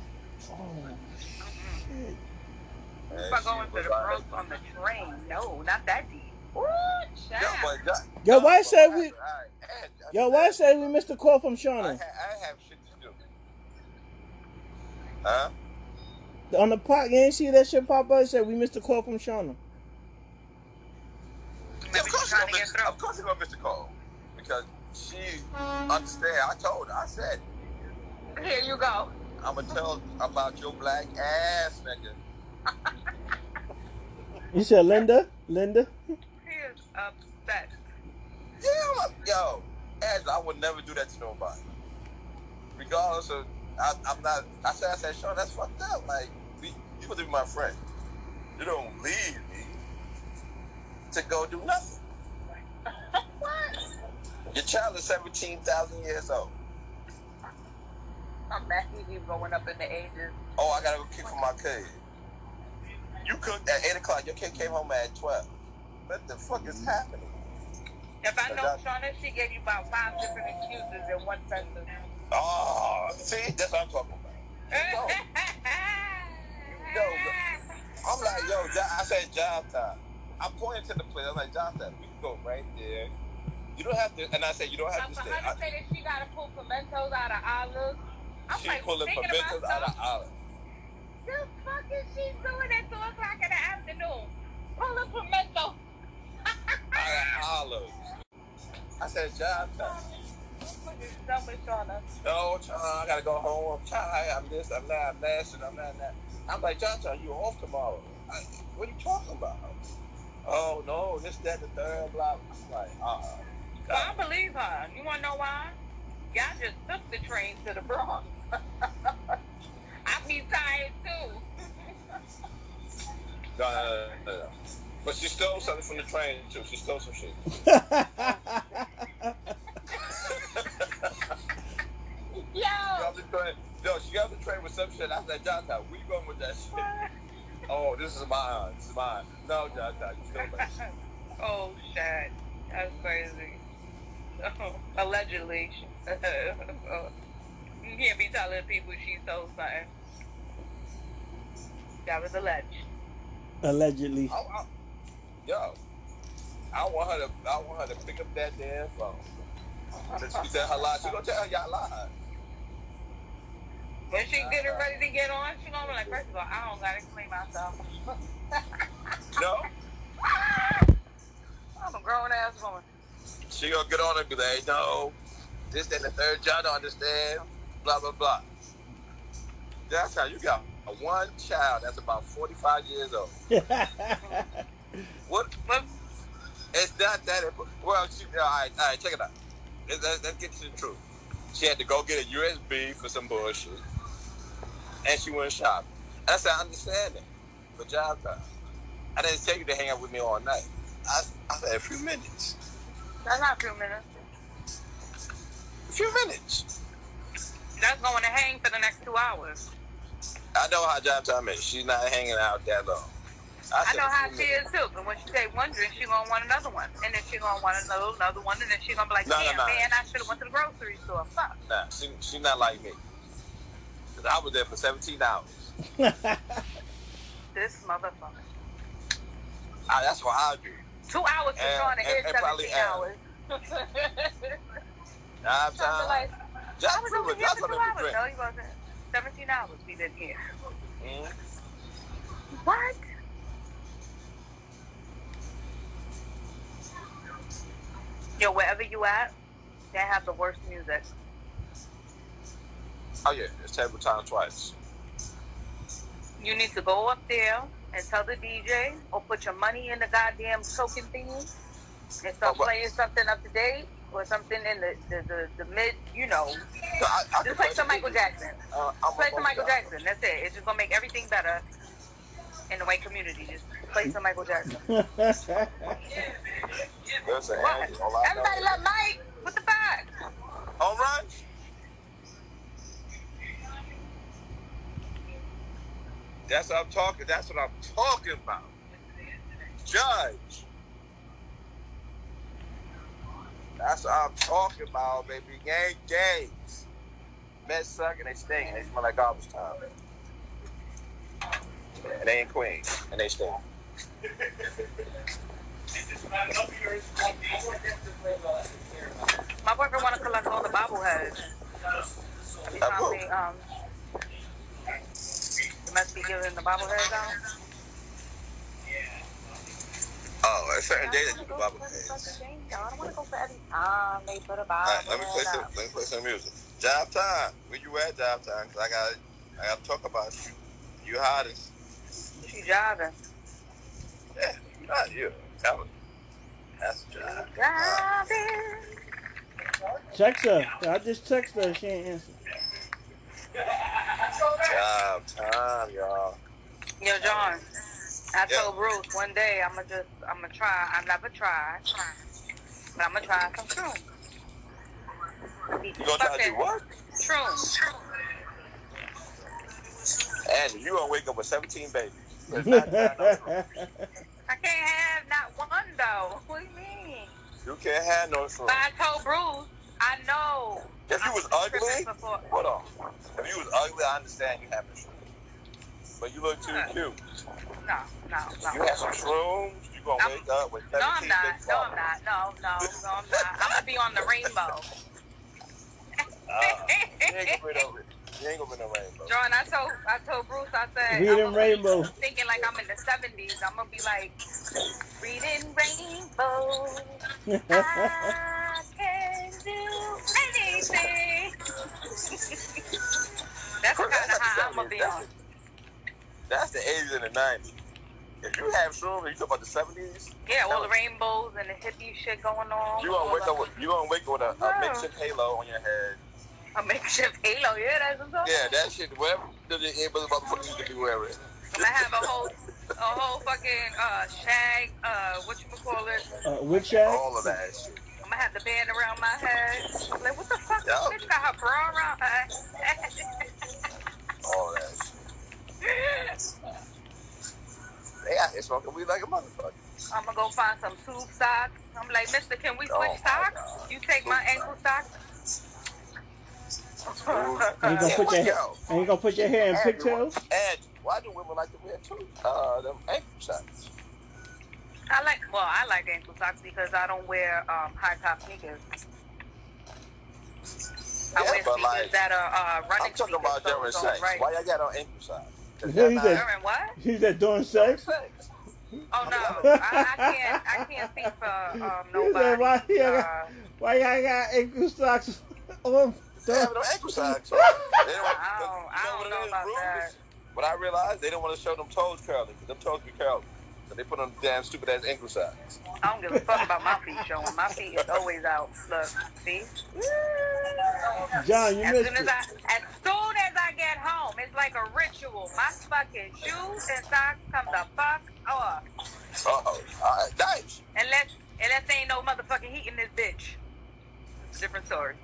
Oh shit. If And I she go into was the like- bros on the train, no, not that deep. Ooh, Yo, but that- Yo, why but say what we- all right, I had- I Yo, why said- say we missed a call from I, Shauna? ha- I have shit to do. Huh? On the pot, you ain't see that shit pop up? It said we missed a call from Shauna. Maybe of course, you're to gonna miss, of course you're gonna miss the call because she understand. I told her. I said, Here you go. I'm gonna tell about your black ass, nigga. You said Linda? Linda? He is upset. Yeah, I'm like, yo, I would never do that to nobody. Regardless of, I, I'm not. I said, I said, Sean, that's fucked up. Like, you supposed to be my friend. You don't leave me to go do nothing. what? Your child is 17,000 years old. I'm mad he's going up in the ages. Oh, I gotta go kick for my kid. You cooked at 8 o'clock. Your kid came home at 12. What the fuck is mm. happening? If I know. Shauna, she gave you about five different excuses in one sentence. Oh, see, that's what I'm talking about. Yo, I'm like, yo, I said jive time. I'm pointing to the place. I'm like, jive time. We can go right there. You don't have to, and I said, you don't have to stay. to I, say that she gotta pull pimentos out of olives, I'm she like pulling pimentos out of myself. olive. The fuck is she doing at two o'clock in the afternoon? Pulling Out of olives. I said, jive time. Shauna. No, child, I gotta go home. I'm tired. I'm this. I'm that. I'm that. and I'm that. That. I'm like, John, John, you off tomorrow? I, what are you talking about? Oh no, this, that, the third, blah. I'm like, uh, Well, I believe her. You wanna know why? Y'all just took the train to the Bronx. I be tired too. no, no, no, no, no. But she stole something from the train too. She stole some shit. Yo. She got the train. No, she got the train with some shit. I said, John, John, where you going with that shit? Oh, this is mine. This is mine. No, John, John, you stole my shit. oh shit. That's crazy. Allegedly. you can't be telling people she stole something. That was alleged. Allegedly. I, I, yo, I want her to. I want her to pick up that damn phone. She said her lie, she gonna tell her y'all lied. When she getting uh-huh. ready to get on, she gonna be like, first of all, I don't gotta explain myself. No, I'm a grown ass woman. she gonna get on and be like, no, this, that, and the third. Y'all don't understand. Blah blah blah. That's how you got a one child that's about forty five years old. What? But It's not that. imp- Well, she, all right, all right, check it out. Let's, let's, get to the truth. She had to go get a USB for some bullshit, and she went shopping. That's said, I understand that, for jive time. I didn't tell you to hang out with me all night. I, I said a few minutes. that's not a few minutes. A few minutes. That's going to hang for the next two hours. I know how jive time is. She's not hanging out that long. I said know how she is too. But when she take one drink, she gonna want another one, and then she gonna want another another one, and then she gonna be like, No, "Damn, no. man, I should have went to the grocery store." Fuck. Nah, she, she not like me. 'Cause I was there for 17 hours. This motherfucker. Ah, that's what I do. Two hours for And- Shauna and- and seventeen hours. Job Sounds time. like Job I was over here for two hours. drink. No, he wasn't. Seventeen hours we been here. Mhm. What? Yo, wherever you at, they have the worst music. Oh yeah, it's table time twice. You need to go up there and tell the DJ or put your money in the goddamn token thingy and start Oh, playing something up to date or something in the, the, the, the mid, you know. So I, I Just play some Michael Jackson. Uh, Play some Michael Jackson. That's it. It's just gonna make everything better in the white community. Just play some Michael Jackson. Listen, What? I Everybody know- love Mike. What the fuck? Home run? That's what I'm talking. That's what I'm talking about. Judge. That's what I'm talking about, baby. Gang games. men suck and they stink and they smell like garbage time. And they ain't Queens and they stink. My boyfriend want to collect all the bobbleheads. He Uh, found me, um, you must be giving the bobbleheads out. Oh, a certain day that you can wanna bobble go for every heads. fucking thing, though. I don't want to go for every time they put a All right, let me play some. Let me play some music. Jive time. Where you at? Jive time. Cause I got. I got to talk about you. You hottest. She driving. Yeah, not you. Tell me. That's the job. Driving. Text her. I just text her. She ain't answer. Jive time, y'all. Yo, John. I Yeah. told Bruce one day I'm gonna just I'm gonna try. I never tried, but I'm gonna try some shrooms. You gonna try to do what? Shrooms. And you gonna wake up with 17 babies. It's you not that number. I can't have not one though. What do you mean? You can't have no shroom. But I told Bruce I know. If you was ugly, hold on. If you was ugly, I understand you having shrooms. But you look too cute. No, no, no. You have some shrooms, you gonna I'm- wake up with 17 No, I'm not. No, I'm not. No, no, no, I'm not. I'm gonna be on the rainbow. Uh, ain't gonna be no, you ain't gonna be no rainbow. John, I told I told Bruce, I said, Read I'm rainbow. Be thinking like I'm in the '70s. I'm gonna be like, reading rainbow. I can do anything. That's the kind of high I'm gonna be on. That's the 80s and the 90s. If you have shrooms you talk about the 70s, Yeah, all the rainbows and the hippie shit going on. you gonna wake up with you gonna wake up with a, a Wow. makeshift halo on your head. A makeshift halo. Yeah, that's what's up. Yeah, that shit, whatever the the motherfuckers used to be wearing. I'm gonna have a whole, a whole fucking uh shag, uh, what you call it? uh, which shag? All of that shit. I'm gonna have the band around my head. I'm like, what the fuck? Yo. This bitch got her bra around her head. All that shit. They out here smoking weed like a motherfucker. I'm gonna go find some tube socks. I'm like, Mister, can we switch Oh, socks? God. You take my ankle socks. And you gonna put your yo. and you gonna put your hair in pigtails? And why do women like to wear too? Uh, them ankle shots. I like, well, I like ankle socks because I don't wear um, high top sneakers. I Yeah, wear but sneakers like, that are uh, running I'm talking about so- during so, sex. right. Why y'all got on ankle shots? 'Cause He y'all said- During what? He's that doing during sex? sex. Oh no, I, I can't. I can't speak for um, He said, nobody. why y'all Uh, got, why y'all got ankle socks on? They have no ankle shots. on. They don't, I don't- I don't what know about Bruce? that. What I realized, they don't want to show them toes curly because them toes be curly. So they put on damn stupid ass ankle shots. I don't give a fuck about my feet showing. My feet is always out. Look, see. John, you As missed soon as it. I, as soon as I get home, it's like a ritual. My fucking shoes and socks come the fuck off. Uh oh. All right, nice. Unless, unless there ain't no motherfucking heat in this bitch. It's a different story.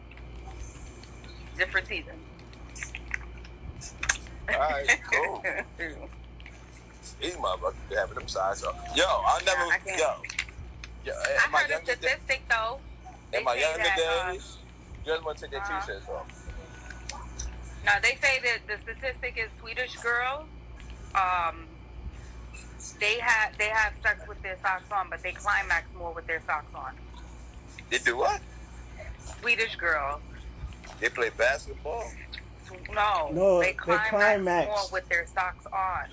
Different season. All right, cool. These motherfuckers having them size up. Yo, I never. I can't. yo. Yo, I heard a statistic though. in my younger that, uh, days, girls want to take their uh-huh. t-shirts off. Now they say that the statistic is Swedish girls, um, they have they have sex with their socks on, but they climax more with their socks on. They do what? Swedish girls, They play basketball. no, No, they they climax, climax. more with their socks on.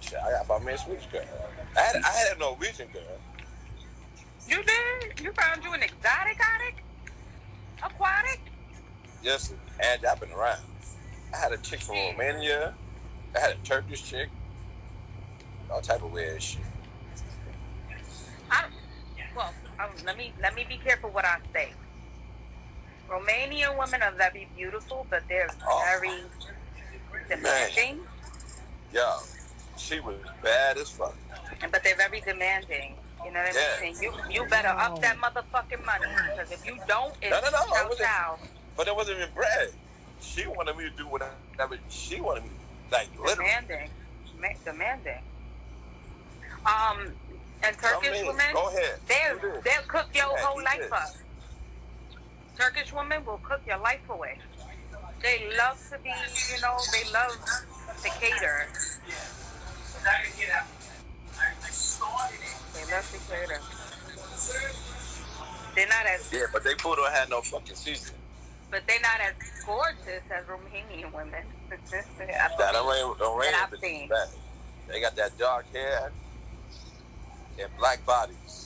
Shit, I got about me a Swedish girl. I had, I had a Norwegian girl. You did? You found you an exotic addict? Aquatic? Yes, and I've been around. I had a chick from. Romania. I had a Turkish chick. All type of weird shit. I, well, um, let me let me be careful what I say. Romanian women are very beautiful, but they're Oh. very demanding. Yo, she was bad as fuck. But they're very demanding. You know what I mean? And you you better up that motherfucking money because if you don't, it's No, no, no, chow. But it wasn't even bread. She wanted me to do whatever she wanted me to like literally. Demanding, Ma- demanding. Um, and Turkish women, Go ahead. they'll they'll cook your Yeah, whole life this. up. Turkish women will cook your life away. They love to be, you know, they love to cater. They love to cater. They're not as, Yeah, but they food don't have no fucking seasoning. but they're not as gorgeous as Romanian women. I That don't rain, don't rain. That I've seen. They got that dark hair and black bodies.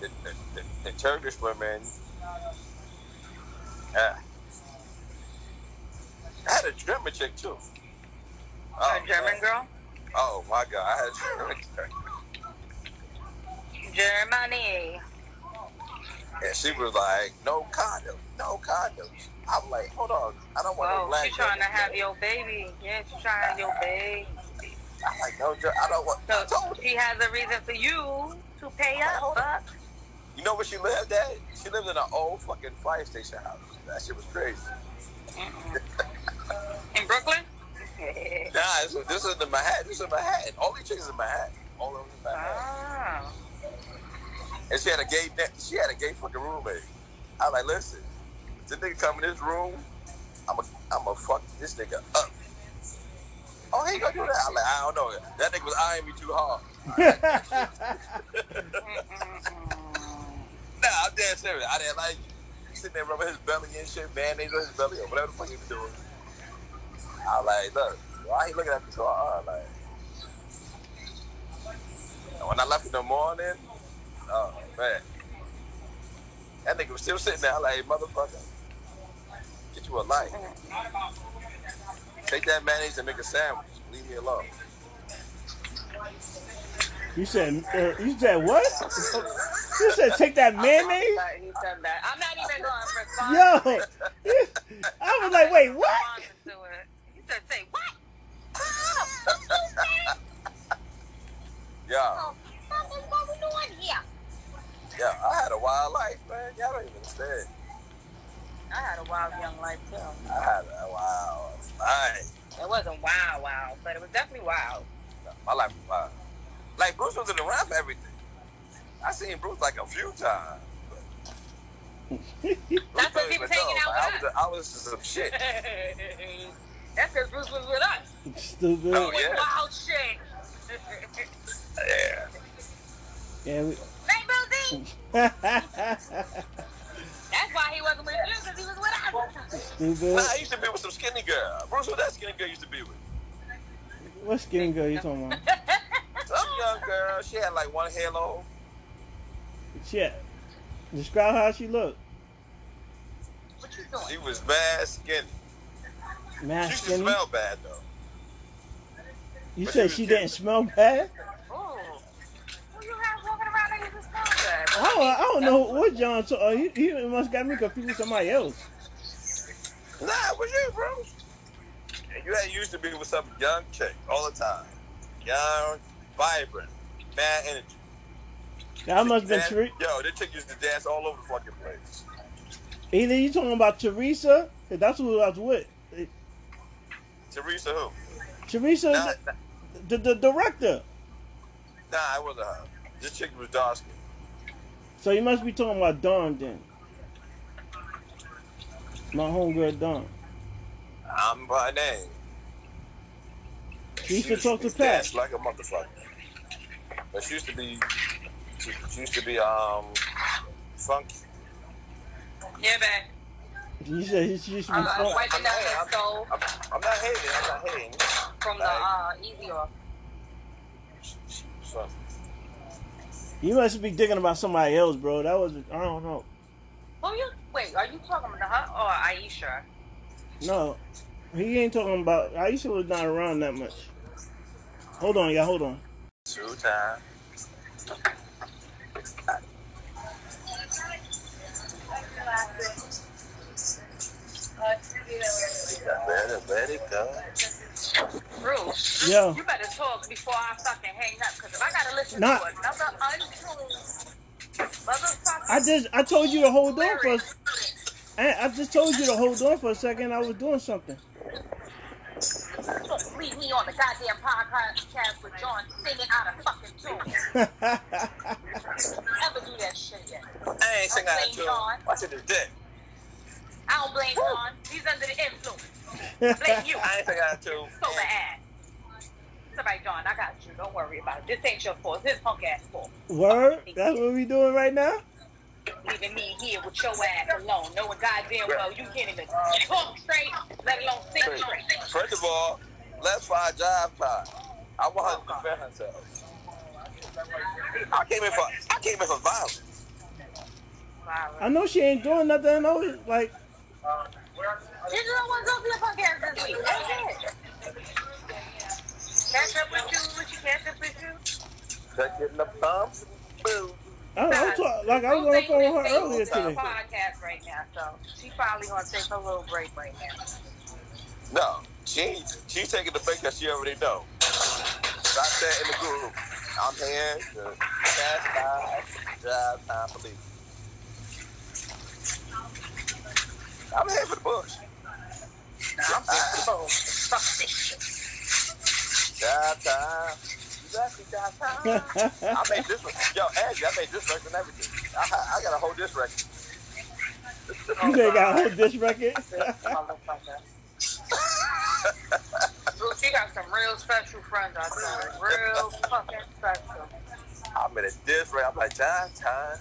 The, the, the, the Turkish women. Uh, I had a German chick too. A German man. girl? Oh my god, I had a German chick. Germany. And she was like, no condoms, no condoms. I'm like, hold on, I don't want no Oh, black she's trying to have your baby. Yeah, she's trying to have your baby. I'm like, no, I don't want. So she has a reason for you to pay up, but You know where she lived at? She lived in an old fucking fire station house. That shit was crazy. in Brooklyn? Nah, this is, this is the Manhattan. This is Manhattan. All these chicks in Manhattan. All of them in Manhattan. Ah. And she had a gay, she had a gay fucking roommate. I was like, listen, if this nigga come in this room, I'm a, I'm a fuck this nigga up. Oh, he gonna do that? I'm like, I don't know. That nigga was eyeing me too hard. Nah, I'm dead serious. I didn't like you. Sitting there rubbing his belly and shit, mayonnaise on his belly or whatever the fuck he was doing. I was like, look, why he looking at me so hard? Like, and when I left in the morning, oh man, that nigga was still sitting there. I like, motherfucker, get you a life. Take that mayonnaise and make a sandwich. Leave me alone. you said, uh, you said what? You said take that mayonnaise? He said that. I'm not even going to respond. Yo, I was like, wait, what? Respond to it. He said, say what? Yeah, Oh, what we doing here? yeah, I had a wild life, man. Y'all don't even understand. I had a wild young life too. I had a wild life. It wasn't wild, wild, but it was definitely wild. My life was wild. Like Bruce wasn't around for everything. I seen Bruce like a few times. That's what don't he was hanging out Like, with I was, I was just some shit. That's because Bruce was with us. Stupid. Oh, With yeah. wild shit. Yeah. Yeah, we, Hey, Boozy! That's why he wasn't with you, because he was with us. Stupid. Mm-hmm. Nah, I used to be with some skinny girl. Bruce, who that skinny girl used to be with? What skinny girl you talking about? Some young girl. She had like one halo. Shit. Describe how she looked. what you doing? She was bad skinny. Mad She used to skinny. smell bad though. You but said she she didn't smell bad? Ooh. Who you have walking around that you just smell good? I don't, I don't know what John told. Uh, he, he must got me confused with somebody else. Nah, it was you, bro. And you had used to be with some young chick all the time. Young, vibrant, mad energy. That must have been Dan- Teresa. Yo, they chick used to dance all over the fucking place. Either you talking about Teresa, 'cause that's who I was with. Teresa who? Teresa, Nah, the, the, the director. nah, it wasn't her. This chick was dark skin. So you must be talking about Dawn then. My homegirl Dawn. I'm by name. She used to was- talk to she Pat. like a motherfucker. But she used to be, she, she used to be um funky. Yeah, man. You said he- she used to be Uh, fun- wiping I'm- his stove I'm, I'm not hating. I'm not hating. from the uh, easy off. She, she was funky. You must be thinking about somebody else, bro. That was I don't know. Who you? Wait, are you talking about her or Aisha? No, he ain't talking about. Aisha was not around that much. Hold on, y'all. Hold on. Two time. Let it, let it go. Bruce, Yo, you better talk before I fucking hang up, because if I gotta listen Nah. to another untrue motherfucker. I just I told you to hold on for. a s- I, I just told you to hold on for a second. I was doing something. Don't leave me on the goddamn podcast with John singing out of fucking tune. I ain't singing Don't out blame to him. John. I said his dick. I don't blame John. He's under the influence. Blame you. I ain't singing out to him. Sober ass. Somebody, John, I got you. Don't worry about it. This ain't your fault. It's his punk ass fault. Word? That's what we doing right now? Leaving me here with your ass alone, knowing goddamn well you can't even talk straight, let alone think straight. First of all, let's find jive time. I want her to oh, defend herself. I came in for I came in for violence. I know she ain't doing nothing. I know, like, You don't want to go to the punk ass this week. That's it. Catch up with you, what you catch up with you? Check getting the thumbs. Boo. I, I'm talk, like I was on the phone with her earlier today. podcast right now, so she probably gonna take a little break right now. No, she she's taking the break that she already know. So I said in the group, I'm here to chastise jive time police. I'm here for the bush. I'm just fuck this shit. Jive time. Exactly, jive time. I made this one. Yo, Angie, I made this record and everything. I, I got a whole this record. You say got a whole dish record? This motherfucker. Bro, she got some real special friends out there. Real fucking special. I made a diss record. I'm like, jive time.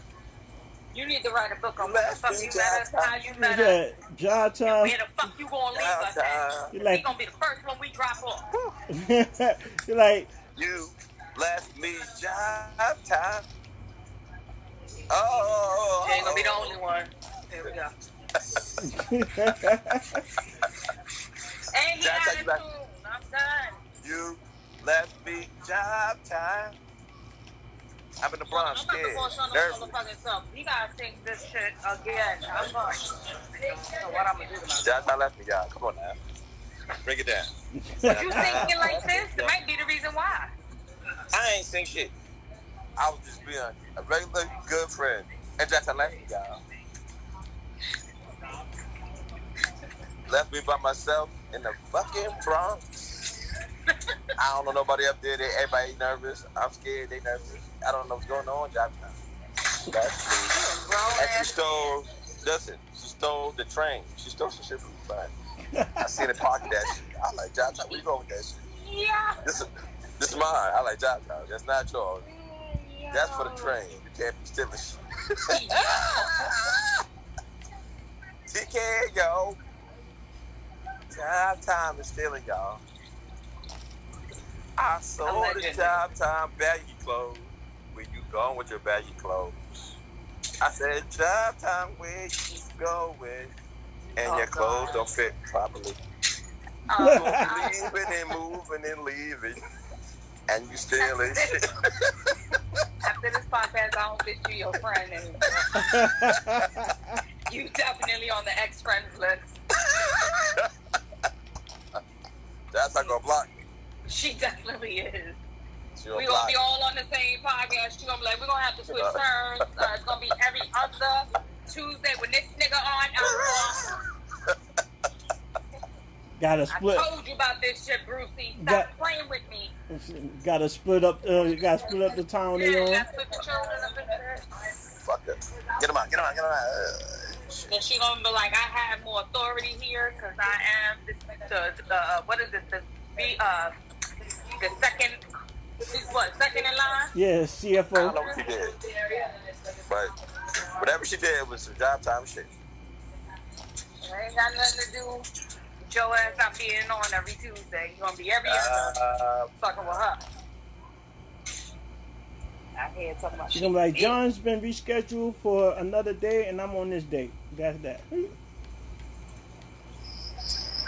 You need to write a book on what the fuck you met us, how you You met us, said jive time. where the fuck you gonna leave us at. You We like, gonna be the first one we drop off. You're like, You left me jive time. Oh, She ain't gonna be the only one. Here we go. And he Job out time, of I'm done. You left me jive time. I'm in the Bronx, I'm about to go on nervous. the motherfucking self. You gotta think this shit again. I'm going. So what I'm gonna do to myself? Jive time left me, y'all. Come on now. Break it down. But you thinking like this, it might be the reason why. I ain't saying shit. I was just being a regular good friend. And Jive time left me, y'all. Left me by myself in the fucking Bronx. I don't know nobody up there. They, everybody nervous. I'm scared. They nervous. I don't know what's going on. Jive time. That's And she stole, listen, she stole the train. She stole some shit from me, but I seen her park that shit. I like, Jive time, where you going with that shit? Yeah. This is, this is mine. I like Jive time. That's not yours. That's for the train. You can't be stealing shit. TK, yo. Jive time is stealing, y'all. I sold the jive time baggy clothes. Where you going with your baggy clothes? I said, jive time, where you going? And Oh, your clothes God. don't fit properly. Um, Leaving and moving and leaving. And you stealing shit. after this podcast, I don't fit you your friend anymore. You definitely on the ex friends list. That's not gonna block. She definitely is. We gonna gonna be all on the same podcast. She gonna be like, we're gonna have to switch turns. Uh, it's gonna be every other Tuesday with this nigga on. I'm gotta I split, told you about this shit, Brucey. Stop Got- playing with me. gotta split up, uh, you gotta split up the town they Yeah, on. that's what the children up in there. Fuck it. Get him out, get him out, get him out. Uh, Then she gonna be like, I have more authority here because I am the, the, the uh, what is it, the, the, uh, the second, what, second in line? Yeah, I don't CFO. know what she did. But whatever she did was some jive time shit. It ain't got nothing to do with your ass not being on every Tuesday. You gonna be every other Uh, fucking with her. I hear talking about She's gonna be like, John's been rescheduled for another day, and I'm on this date. That's that.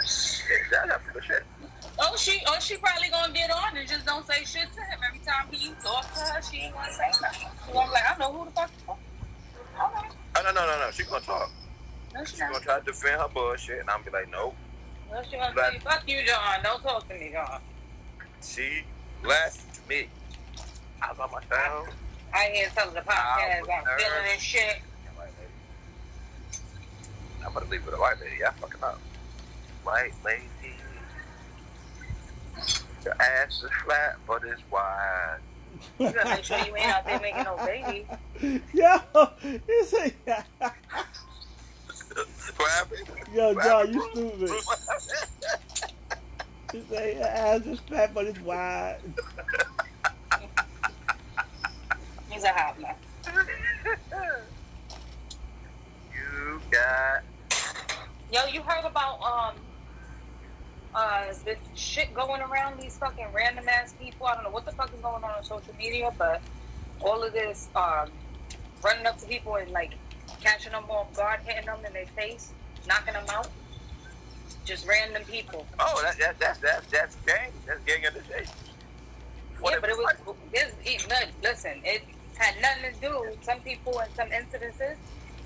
shit, jive time for shit. Oh, she, oh, she probably gonna get on and just don't say shit to him every time he talks to her. She ain't gonna say nothing. Gonna be like, I know who the fuck. you. Okay. Oh, no, no, no, no. She gonna talk. No, she She gonna try to defend her bullshit, and I'm be like, nope. No, she gonna say, fuck you, John. Don't talk to me, John. She left me. I was on my phone. I hear some of the podcast. I'm nervous. feeling this shit. I'm gonna leave with a white lady. I fucking up. White lady. Your ass is flat, but it's wide. You gotta make sure you ain't out there making no baby. Yo, he say, What happened? yo, What John, happened, you stupid. Bruce, He say, your ass is fat, but it's wide. He's a hot man. you got. Yo, you heard about um uh this shit going around these fucking random ass people. I don't know what the fuck is going on on social media, but all of this um running up to people and like catching them off guard, hitting them in their face, knocking them out. Just random people. Oh, that, that, that's that's that's gang. That's gang of the day. yeah, but it was this. It, no, listen, it had nothing to do. Some people in some incidences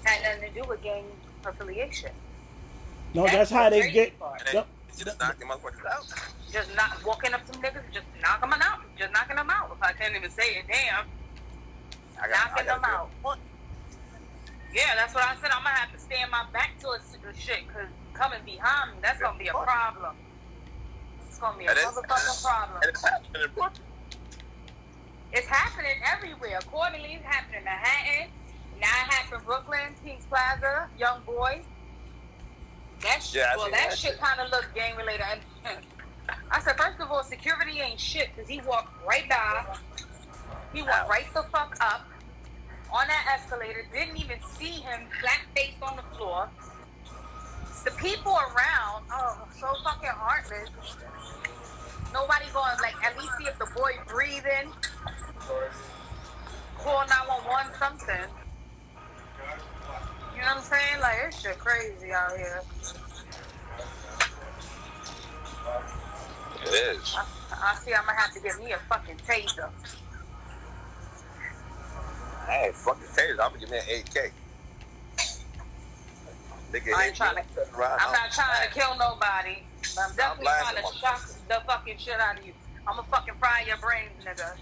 had nothing to do with gang affiliation. No, that's how the they get. part. Just knocking motherfuckers out. Just not walking up to niggas, just knocking them out, just knocking them out. If I can't even say it, damn, I got, knocking I them out. Yeah, that's what I said. I'm gonna have to stand my back to a shit, cause coming behind me, that's gonna be a problem. It's gonna be a it's- motherfucking problem. It's happening. It's happening everywhere. Accordingly, it's happening in Manhattan. Now it happened in Brooklyn, Kings Plaza, Young Boy. That shit, Yeah, well, that, that shit shit. kind of looked gang related. I said, first of all, security ain't shit because he walked right by. He went Ow. right the fuck up on that escalator. Didn't even see him flat face on the floor. The people around, oh, so fucking heartless. Nobody going like at least see if the boy breathing. Call 911 something. Know what I'm saying? Like it's shit crazy out here. It is. I, I see I'm gonna have to get me a fucking taser. Hey, fucking taser. I'm gonna give me an 8K. Nigga, I ain't trying to- I'm not trying to kill nobody, but I'm definitely trying to shock the fucking shit out of you. I'm gonna fucking fry your brains, nigga.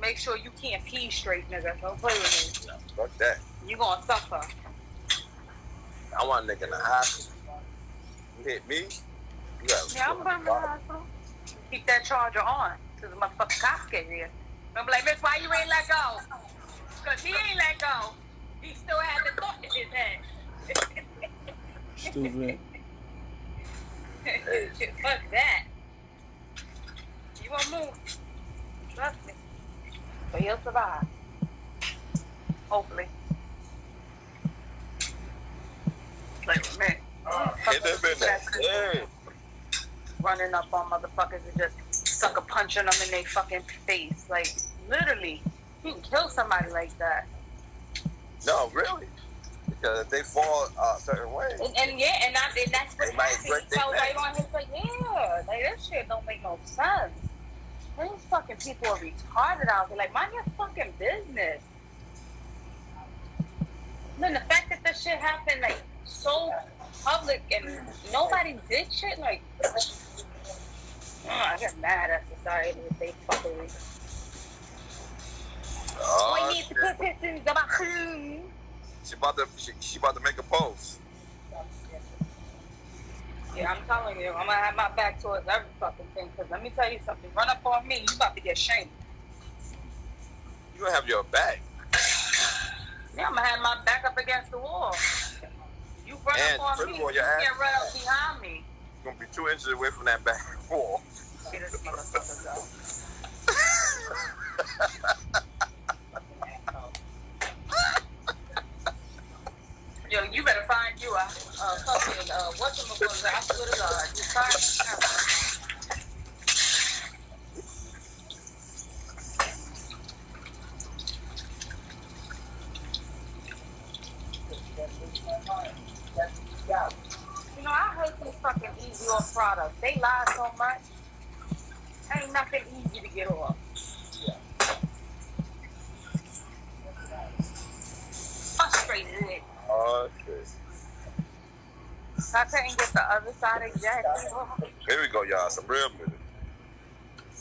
Make sure you can't pee straight, nigga. Don't play with me. Fuck that. You gonna suffer. I want a nigga in the hospital. You hit me, you got Yeah, I'm going to the hospital. Keep that charger on, cause the motherfucking cops get here. I'm like, Miss, why you ain't let go? Cause he ain't let go. He still had the thought in his head. Stupid. Fuck that. You won't move. Trust me. But he'll survive. Hopefully. Like, man. Hit that business. Hey. Running up on motherfuckers and just sucker punching them in their fucking face. Like, literally. You can kill somebody like that. No, really. Because if they fall a certain way, And, and yeah, and, I, and that's what They might happened. break He their fell right on his like, yeah, like that shit don't make no sense. These fucking people are retarded out there. Like, mind your fucking business. Then the fact that this shit happened like so public and nobody did shit, like, oh, I get mad at society if they fucking. oh, we need to put this in the bathroom. she about to she, she about to make a post. Yeah, I'm telling you, I'm gonna have my back towards every fucking thing. Cause let me tell you something, run up on me, you about to get shamed. You gonna have your back. Yeah, I'm gonna have my back up against the wall. You run And up on me, all, you your ass- get right up behind me. You're gonna be two inches away from that back wall. Get this motherfucker go. Yo, you better find you a, a fucking uh, whatchamacallit, I swear to God. You find You know, I hate these fucking easy off products. They lie so much. Ain't nothing easy to get off. Frustrated it. Oh shit. I couldn't get the other side exactly. Here we go, y'all. Some real music.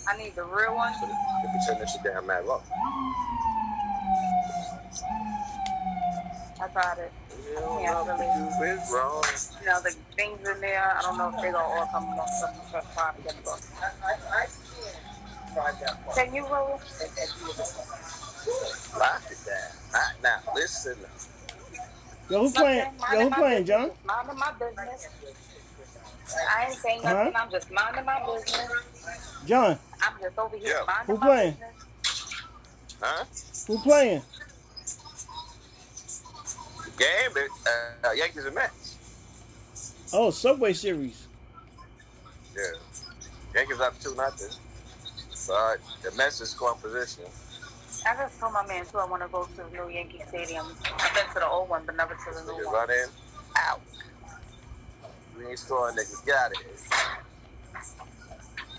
I need the real one. Turn this shit down low. I got it. Real Yeah, love really. you is wrong. You know, the things in there, I don't know if they gonna all come off some probably gonna go. Can you roll? Lock it down. Not now. Listen. Yo, who playing? Yo, who playing, John? Minding my business. I ain't saying Huh? nothing. I'm just minding my business. John, I'm just over here Yeah. minding Who my playing? business. Huh? who playing? Game, but, uh, Yankees and Mets. Oh, Subway Series. Yeah. Yankees up two nothing. But the Mets is scoring position. I just told my man too I want to go to the new Yankee Stadium. I've been to the old one, but never to the new Niggas one. run in, out. We ain't scoring niggas. Get out of here.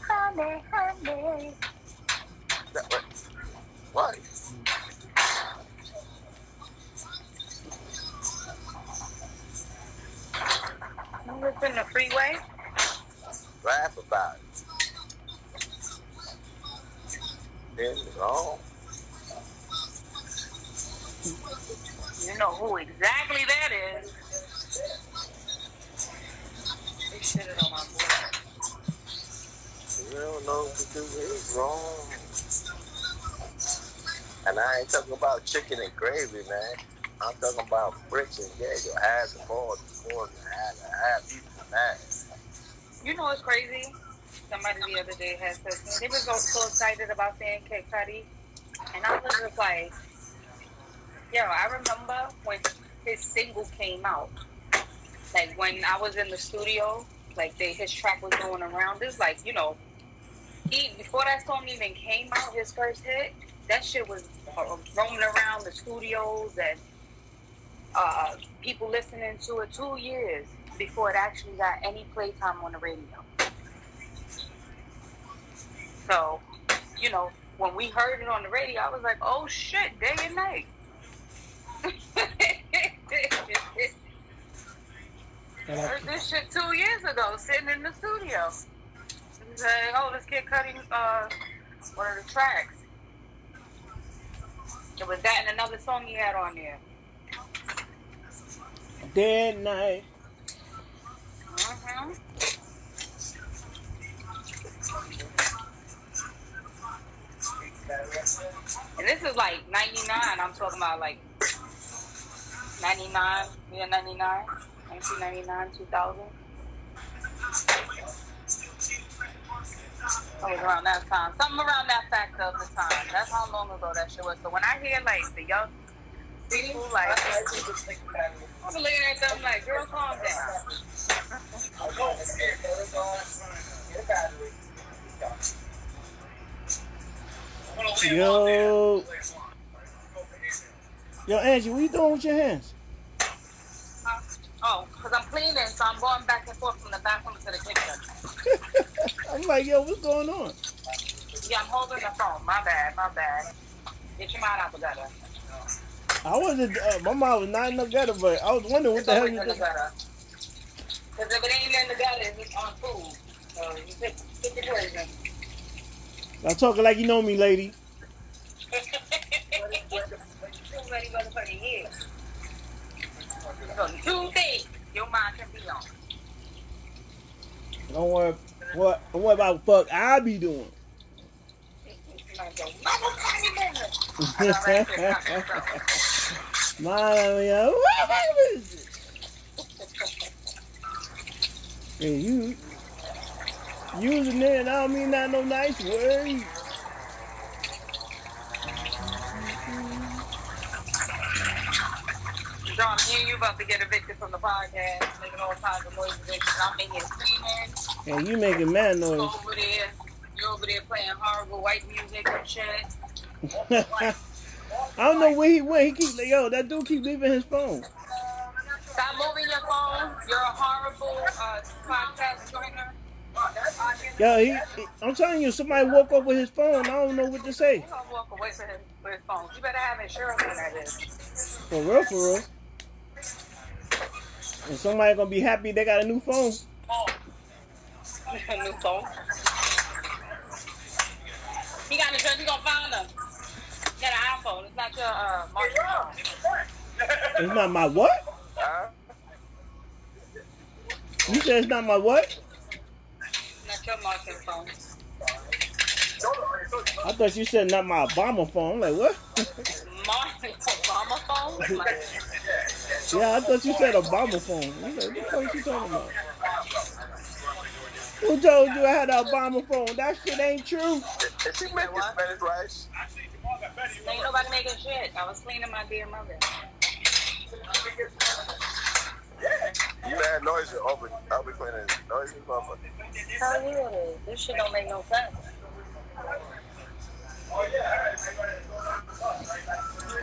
Honey, honey. That- What? What? Was in the freeway? Laugh about it. Then wrong. You know who exactly that is. They shitted on my boy. You don't know what to do is wrong. And I ain't talking about chicken and gravy, man. I'm talking about bricks and yeah, your ass and balls and corn and half and half, even that. You know what's crazy? Somebody the other day had said they were so, so excited about saying Kid Cudi. And I was just like, yo, I remember when his single came out. Like when I was in the studio, like they, his track was going around. It's like, you know, he before that song even came out, his first hit, that shit was uh, roaming around the studios and uh, people listening to it two years before it actually got any playtime on the radio. So, you know, when we heard it on the radio, I was like, oh shit, day and night. I- heard this shit two years ago, sitting in the studio. And say, oh, this kid cutting uh, one of the tracks. It was that and another song he had on there. Day and night. hmm And this is like 99. I'm talking about like 99, yeah, 99, 1999, 2000. Oh, it was around that time. Something around that factor of the time. That's how long ago that shit was. So when I hear like the young people, like, I'm looking at them like, girl, calm down. Yo. Yo, Angie, what you doing with your hands? Oh, because I'm cleaning, so I'm going back and forth from the bathroom to the kitchen. I'm like, yo, what's going on? Yeah, I'm holding the phone. My bad, my bad. Get your mind out the gutter. I wasn't, uh, my mom was not in the gutter, but I was wondering what It's the hell you the. Because if it ain't in the gutter, it's on food. So you pick, pick your poison. I'm talking like you know me, lady. Too many motherfucking years. So two things your mind can be on. Don't worry, what, worry about what fuck I be doing. Like, yo, mama, tell me business. I got right there, got there. My, yo, what this? Hey, you using it, and I don't mean not no nice word. John, me and you about to get evicted from the podcast, making all kinds of noises. I'm in here screaming. And you making mad noise. You noise. over there, you're over there playing horrible white music and shit. I don't know where he went. He keep yo, that dude keep leaving his phone. Stop moving your phone. You're a horrible uh, podcast joiner. Yo, he, he- I'm telling you, somebody woke up with his phone. I don't know what to say. You gonna walk away from with his phone. You better have insurance on that is. For real, for real. And somebody gonna be happy they got a new phone. New phone. He got insurance. He gonna find them. He got an iPhone. It's not your uh, market phone. It's not my what? Huh? You said it's not my what? Not your market phone. I thought you said not my Obama phone. I'm like, what? My Obama phone? Like, yeah, I thought you said Obama phone. I'm like, what the fuck you talking about? Who told you I had an Obama phone? That shit ain't true. Is she making Spanish rice? Ain't nobody making shit. I was cleaning my dear mother. You mad noisy over over cleaning noisy motherfucker. Hell yeah. This shit don't make no sense.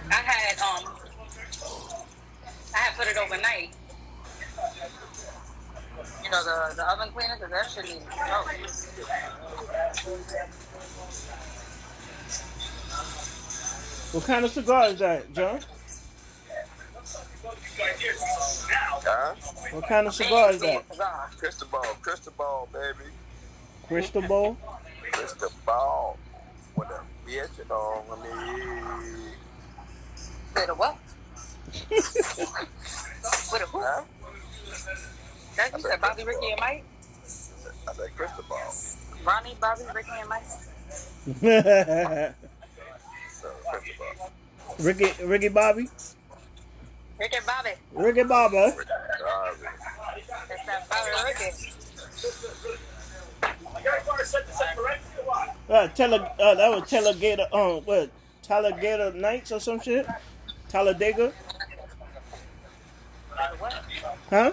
I had um, I had put it overnight. You know the the oven cleaner, cause that shit needs to go. What kind of cigar is that, John? Huh? What kind of cigar is that? Cigar. Crystal ball, crystal ball, baby. Crystal Bowl? Crystal ball. With a bitch on me. With a what? With a who? Huh? That you said Bobby, Ricky, and Mike? I said crystal ball. Ronnie, Bobby, Ricky, and Mike? So crystal ball. Ricky, Ricky Bobby? Ricky, Bobby. Ricky Bobby. That's that Bobby, Ricky. Uh, tele, uh, that was Telegator, um, what? Talladega Nights or some shit? Talladega? What? Huh?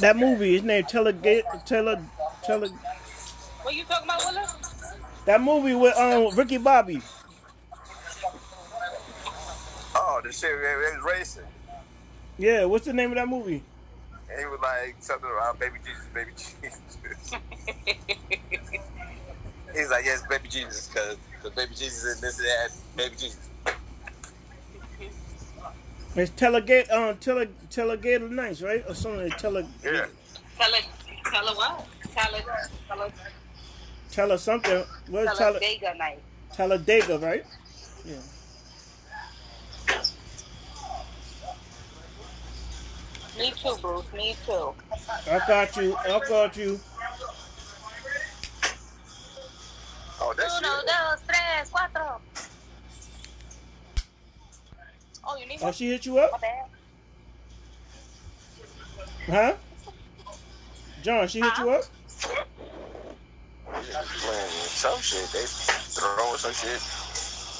That movie, his name Telegator, Tele, Tele, What you talking about, Willa? That movie with, um, Ricky Bobby. oh, the shit, they was racing. Yeah, what's the name of that movie? And he was like something around baby Jesus, baby Jesus. He's like, yes, baby Jesus, because baby Jesus and this and that, baby Jesus. It's Telegator, um, Tele, Telegator Nights, right? Or something, Tele, Yeah. Tell it, tell it what? Tell it, tell it, Tele something, what's tell Tele, Vega night. Talladega, right? Yeah. Me too, Bruce. Me too. I got you, I got you. Oh, that's Uno, shit. dos, tres, cuatro. Oh, you need Oh, one? she hit you up? Huh? John, she hit you up? Playing some shit. They throwing some shit.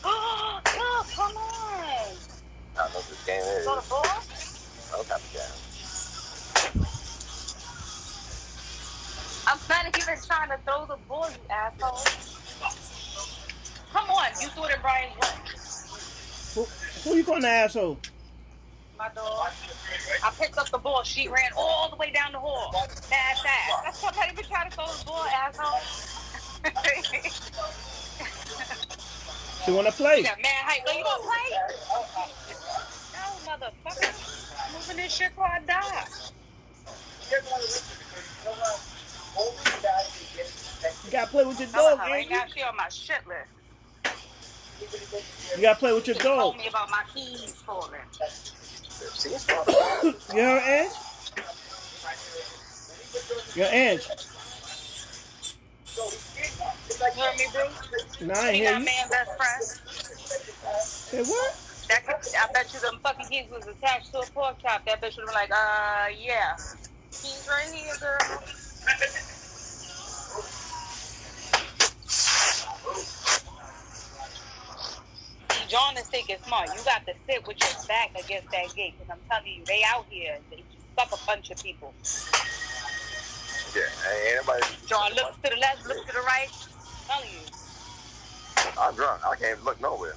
Oh, come on. I don't know what this game is. Go to ball? Oh, got the game. I'm not even trying to throw the ball, you asshole. Come on, you threw it in Brian's way. Who, who you calling the asshole? My dog. I picked up the ball. She ran all the way down the hall. Fast ass. That's what I even trying to throw the ball, asshole. She wanna oh, you play. got mad hype. No, you don't play. No, oh, motherfucker. Moving this shit before I die. You gotta play with your dog, her right now she on my shit list. You gotta play with your She told me about my keys falling. See, it's not You heard Ange? Your Ange. You heard me, Bruce? No, I ain't He hear got you. man best friend. Say what? That could, I bet you them fucking keys was attached to a pork chop. That bitch would have been like, uh, yeah. Keys right here, girl. John is thinking smart. You got to sit with your back against that gate. Because I'm telling you, they out here. They suck a bunch of people. Yeah, ain't anybody. John look to the left, look to the right. I'm telling you. I'm drunk. I can't look nowhere.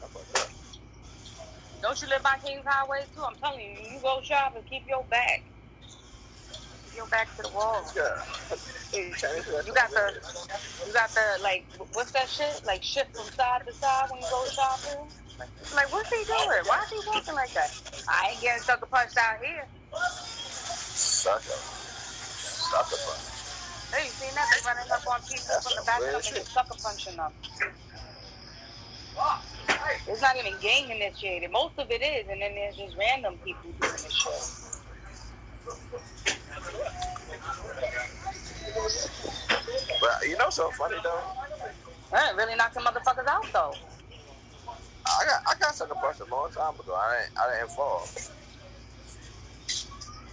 How about that? Don't you live by Kings Highway too? I'm telling you, you go shop and keep your back. Keep your back to the wall. Yeah. You got the, you got the like, what's that shit? Like shift from side to side when you go shopping. Like, what's he doing? Why is he walking like that? I ain't getting sucker punched out here. Sucker. Sucker punch. Hey, you seen that? They're running up on people from the back and sucker punching them. It's not even gang initiated. Most of it is, and then there's just random people doing this shit. But you know so funny though? I ain't really knocked some motherfuckers out though. I got I got sucker punched a long time ago. I didn't I didn't fall.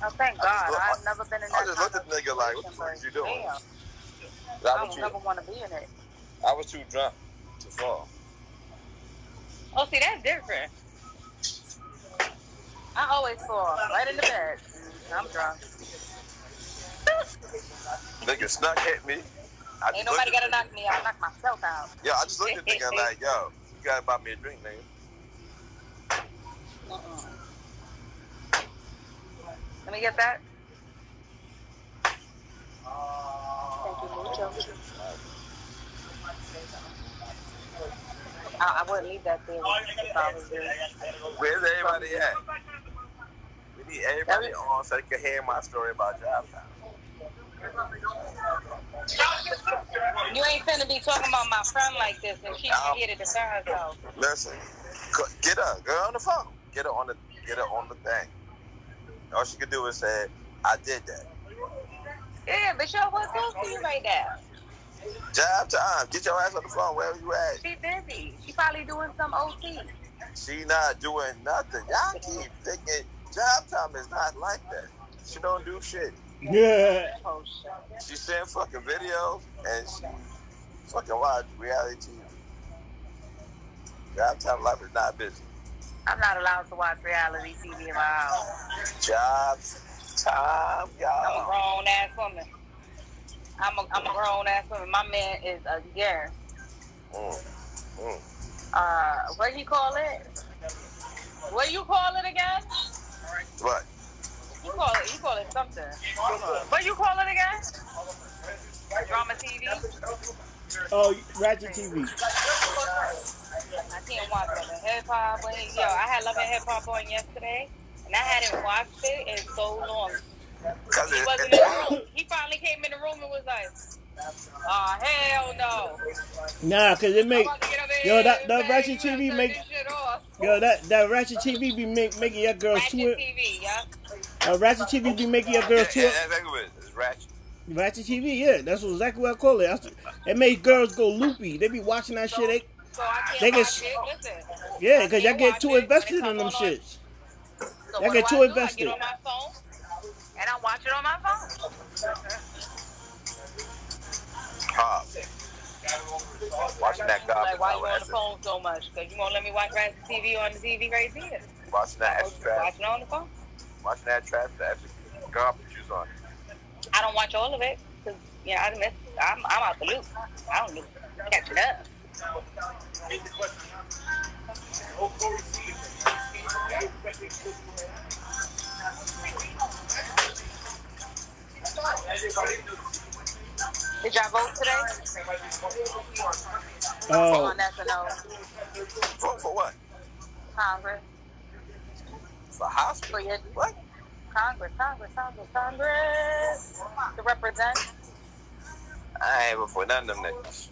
Oh, thank God. look- I've never been in that I just looked at the nigga like, what the fuck is you doing? Damn, I I would too never want to be in it. I was too drunk to fall. Oh, see, that's different. I always fall right in the bed. I'm drunk. Nigga snuck hit me. I Ain't nobody gotta knock me out. I knock myself out. Yeah, I just looked at the nigga like, yo, you gotta buy me a drink, nigga. Uh-uh. Let me get that. Thank you, mucho. I, I wouldn't leave that there if I was there. Where's everybody at? We need everybody on so they can hear my story about jive time. You ain't finna be talking about my friend like this and she ain't here to defend herself. Listen, get her, get her on the phone. Get her on the, get her on the thing. All she could do was say, "I did that." Yeah, but y'all was close to you right now. Jive time. Get your ass on the phone wherever you at. She busy. She probably doing some OT. She not doing nothing. Y'all keep thinking jive time is not like that. She don't do shit. Yeah. Oh shit. She send fucking videos and she fucking watch reality TV. Jive time life is not busy. I'm not allowed to watch reality TV in my house. Jive time, I'm a grown ass woman. I'm a, I'm a grown ass woman. My man is a yeah. Mm, mm. Uh, what do you call it? What do you call it again? What? You call it. You call it something. What you call it again? Drama TV. Oh, Ratchet TV. I can't watch Love and Hip Hop. But, Yo, I had Love and Hip Hop on yesterday, and I hadn't watched it in so long. He wasn't in the room. He finally came in the room and was like, "Oh hell no!" Nah, cause it I'm make about to get up Yo, that- that and Ratchet TV done make- turned this shit off." yo that that Ratchet TV be make, making your girls Ratchet twerk. TV, yeah. Uh, Ratchet TV be making your yeah, girls yeah, twerk. that's exactly what. It's ratchet. Ratchet TV, yeah, that's exactly what I call it. That's, it made girls go loopy. They be watching that shit. They, So I can't They get- watch it. Listen. yeah, cause y'all get too invested in them on on- shits. So Y'all get too I invested. I get on my phone and I watch it on my phone. Pop. Watching that garbage. Like, why you on the phone so much? Because you won't let me watch Ratchet TV on the TV right there. Watching that extra trash. Watching it on the phone. Watching that trash. The extra garbage juice on. I don't watch all of it because yeah, I miss. I'm I'm out the loop. I don't catch it up. Did y'all vote today? Oh, On SNL, For, for what? Congress, For hospital? for your What? Congress, Congress, Congress, Congress to represent. I ain't before none of them niggas.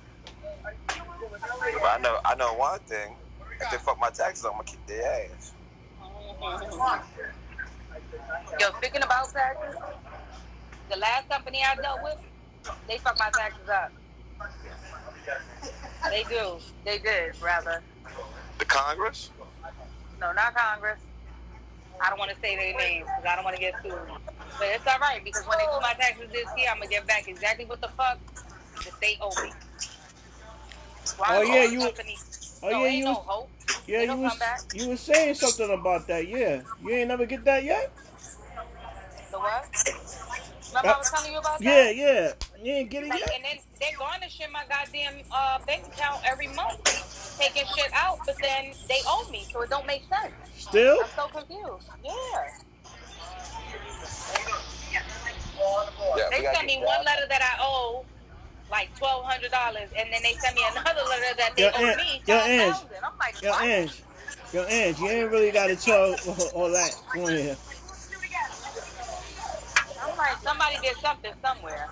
But I know, I know one thing. If they fuck my taxes, I'm gonna kick their ass. Yo, speaking about taxes, the last company I dealt with, they fuck my taxes up. They do. They did, rather. The Congress? No, not Congress. I don't want to say their names because I don't want to get sued. But it's all right because when they do my taxes this year, I'm gonna get back exactly what the fuck the state owe me. Why Oh, yeah, you- company- oh no, yeah, you no was, hope. yeah, you was, you was saying something about that. Yeah, you ain't never get that yet. The what? Remember I was telling you about that? Yeah, yeah, you ain't get it Like, yet. and then they're garnishing my goddamn uh, bank account every month, taking shit out, but then they owe me, so it don't make sense. Still? I'm so confused. Yeah. Yeah, They sent me one letter that I owe like twelve hundred dollars, and then they sent me another letter that they Yo, owe Ange, me yo, five Ange. thousand. I'm like, Yo, what? Ange, yo, Ange, you ain't really got to tell all, all that on here. I'm somebody did something somewhere.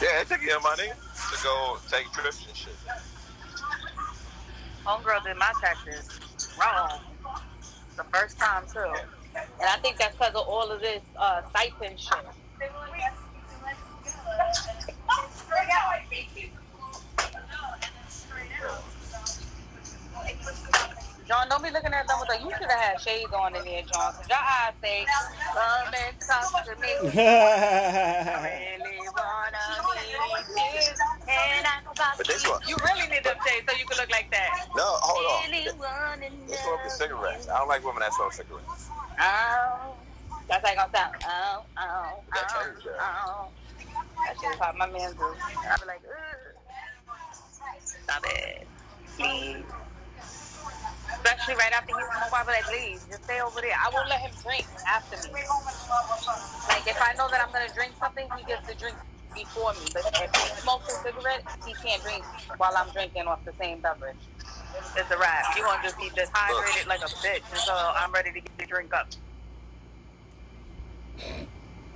Yeah, they took your money to go take trips and shit. Homegirl did my taxes wrong the first time too, and I think that's because of all of this uh, stipend shit. John, don't be looking at them with like, you should have had shades on in there, John. Cause your eyes say, come and talk to me. really wanna meet you. And I got But this you. one- You really need them shades so you can look like that. No, hold on. Really wanna This smoke is cigarettes. I don't like women that smoke cigarettes. Oh, that's how it gonna sound. Oh, oh, That oh, changes, oh. That shit is how my man do. I be like, ugh. Stop it. Please. Especially right after he smoke, I be like, please, just stay over there. I won't let him drink after me. Like, if I know that I'm gonna drink something, he gets to drink before me. But if he smokes a cigarette, he can't drink while I'm drinking off the same beverage. It's a wrap. You gonna just be dehydrated like a bitch until I'm ready to get the drink up.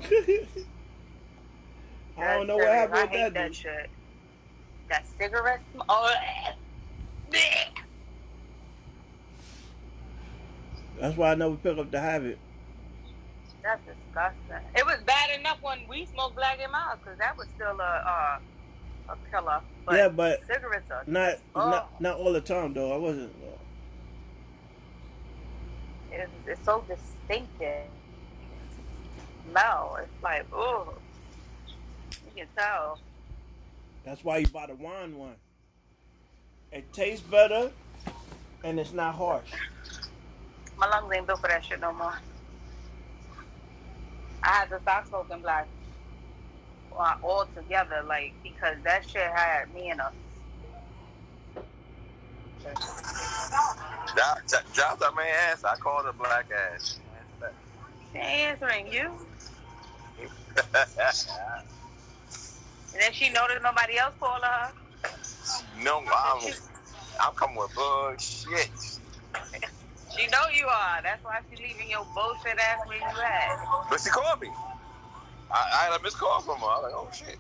I don't know what happened serious. with I hate that. that shit. That cigarette smoke. Oh, eh. That's why I never pick up the habit. that's disgusting. It was bad enough when we smoked Black and Milds because that was still a uh, a killer. But yeah, but cigarettes are. not Oh. not not all the time though. I wasn't. uh, It's, it's so distinctive. Smell. It's like, ooh. You can tell. That's why you buy the wine one. It tastes better, and it's not harsh. My lungs ain't built for that shit no more. I had to stop smoking black uh, altogether, like because that shit had me in a. Drop, that man ass. I called her black ass. She ain't answering you, and then she noticed nobody else calling her. no, I'm, I'm coming with bullshit. She know you are. That's why she leaving your bullshit ass where you at. But she called me. I, I had a missed call from her. I was like, oh shit.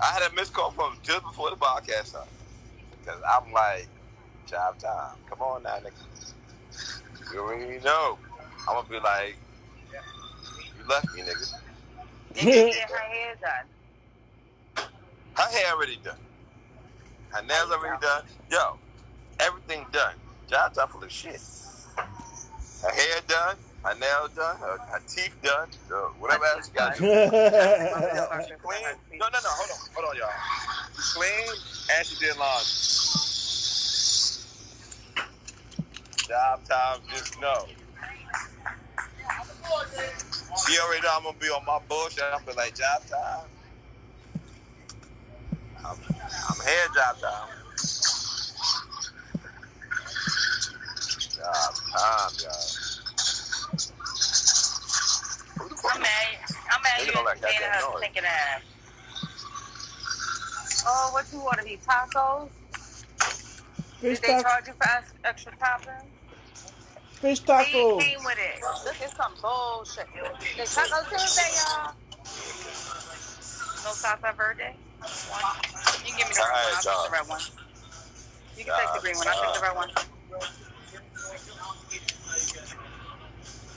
I had a missed call from her just before the podcast started. Because I'm like, jive time. Come on now, nigga. You already know. I'm going to be like, you left me, nigga. Can get her hair done. Her hair already done. Her nails already done. Yo, everything done. Jive time full of shit. Her hair done. Her nail done. Her, her teeth done. uh, whatever else you got. Clean. No, no, no. Hold on. Hold on, y'all. Clean and she did laundry. Jive time, just know. She already know I'm gonna be on my bullshit. I'm be like, jive time. I'm, I'm here, jive time. Jive time, y'all. Who the fuck I'm mad. I'm mad you don't like entertaining goddamn noise. thinking ass. Oh, what you want to be tacos? Fish Did they taco. charge you for extra toppings? Fish He taco. came with it. This is some bullshit. The Taco Tuesday, y'all. No salsa verde. One. You can give me the red one. I'll Alright, take the red one. You can take the green one. I'll take the red one.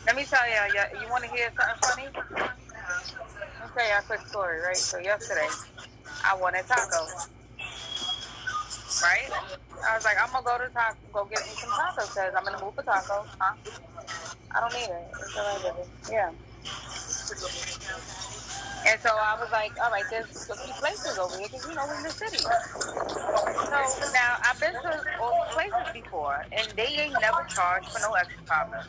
Let me tell y'all, y'all you want to hear something funny? Let me tell y'all a quick story, right? So yesterday, I wanted tacos. Right? I was like, I'm gonna go to taco, go get me some tacos because I'm the mood for tacos. Huh? I don't need it. It's alright, baby. Yeah. And so I was like, all right, there's a few places over here because you know we're in the city. So now I've been to all places before, and they ain't never charged for no extra toppings.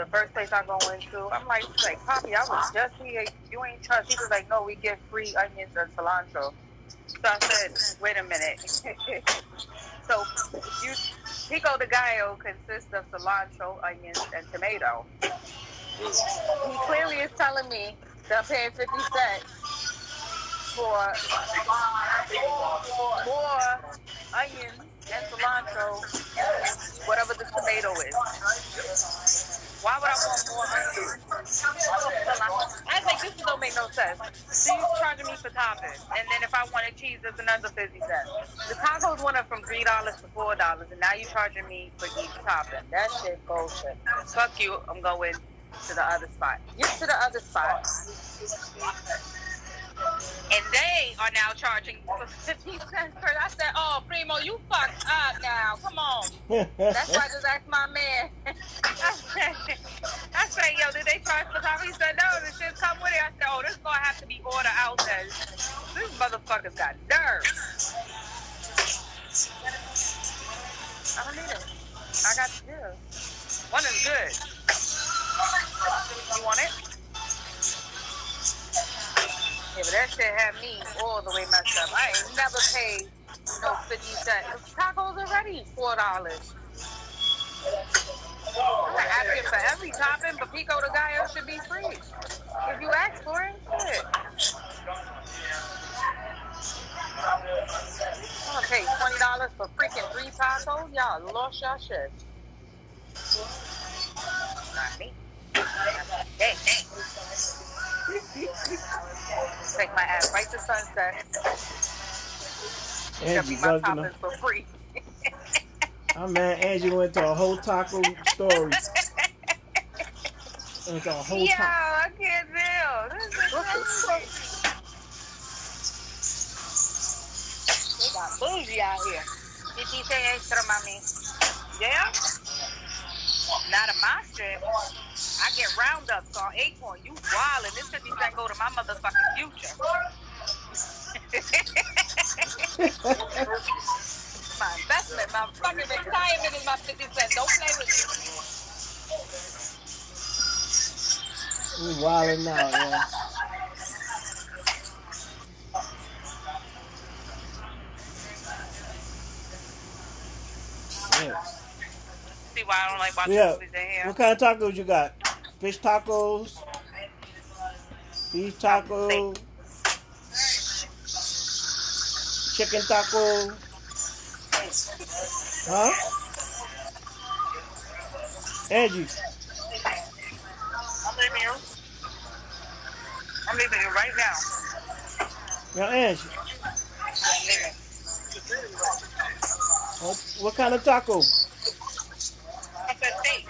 The first place I go into, I'm like, she's like, Poppy, I was just here. You ain't charged. He was like, no, we get free onions and cilantro. So I said, wait a minute. so you, pico de gallo consists of cilantro, onions, and tomato. He clearly is telling me that I'm paying 50 cents for more onions and cilantro, whatever the tomato is. Why would I want more onions? I think this don't make no sense. You charging me for toppings, and then if I wanted cheese, it's another 50 cents. The tacos went up from $3 to $4, and now you're charging me for each topping. That shit bullshit. Fuck you, I'm going to the other spot. Get to the other spot. And they are now charging for 50 cents per. I said, oh, Primo, you fucked up now. Come on. That's why I just asked my man. I said, I said, yo, did they charge for time? He said, no, the shit come with it. I said, oh, this is gonna have to be order out then. This motherfucker's got nerve. I don't need it. I got two. One is good. You want it? Yeah, but that shit had me all the way messed up. I ain't never paid no 50 cents. Tacos already $4. I'm not asking for every topping, but Pico de Gallo should be free. If you ask for it, shit. I'm gonna pay $20 for freaking three tacos? Y'all lost your shit. Not me. Hey, hey. Take my ass right to sunset. Give Angie me my for free. Oh man, Angie went to a whole taco story. Went to a whole Yo, taco. I can't deal. This is crazy. They got bougie out here. Did you say extra, mommy. Yeah? Not a monster. I get roundups on Acorn. You wildin'. This 50 cent go to my motherfucking future. my investment, my fucking retirement is my 50 cent. Don't play with me. We wilding out, man. Yeah. See why I don't like watching Yeah. movies in here? What kind of tacos you got? Fish tacos, beef tacos, chicken taco, huh? Angie, I'm leaving you. I'm leaving you right now. now Angie, Yeah, I'm leaving. what, what kind of taco? I said steak.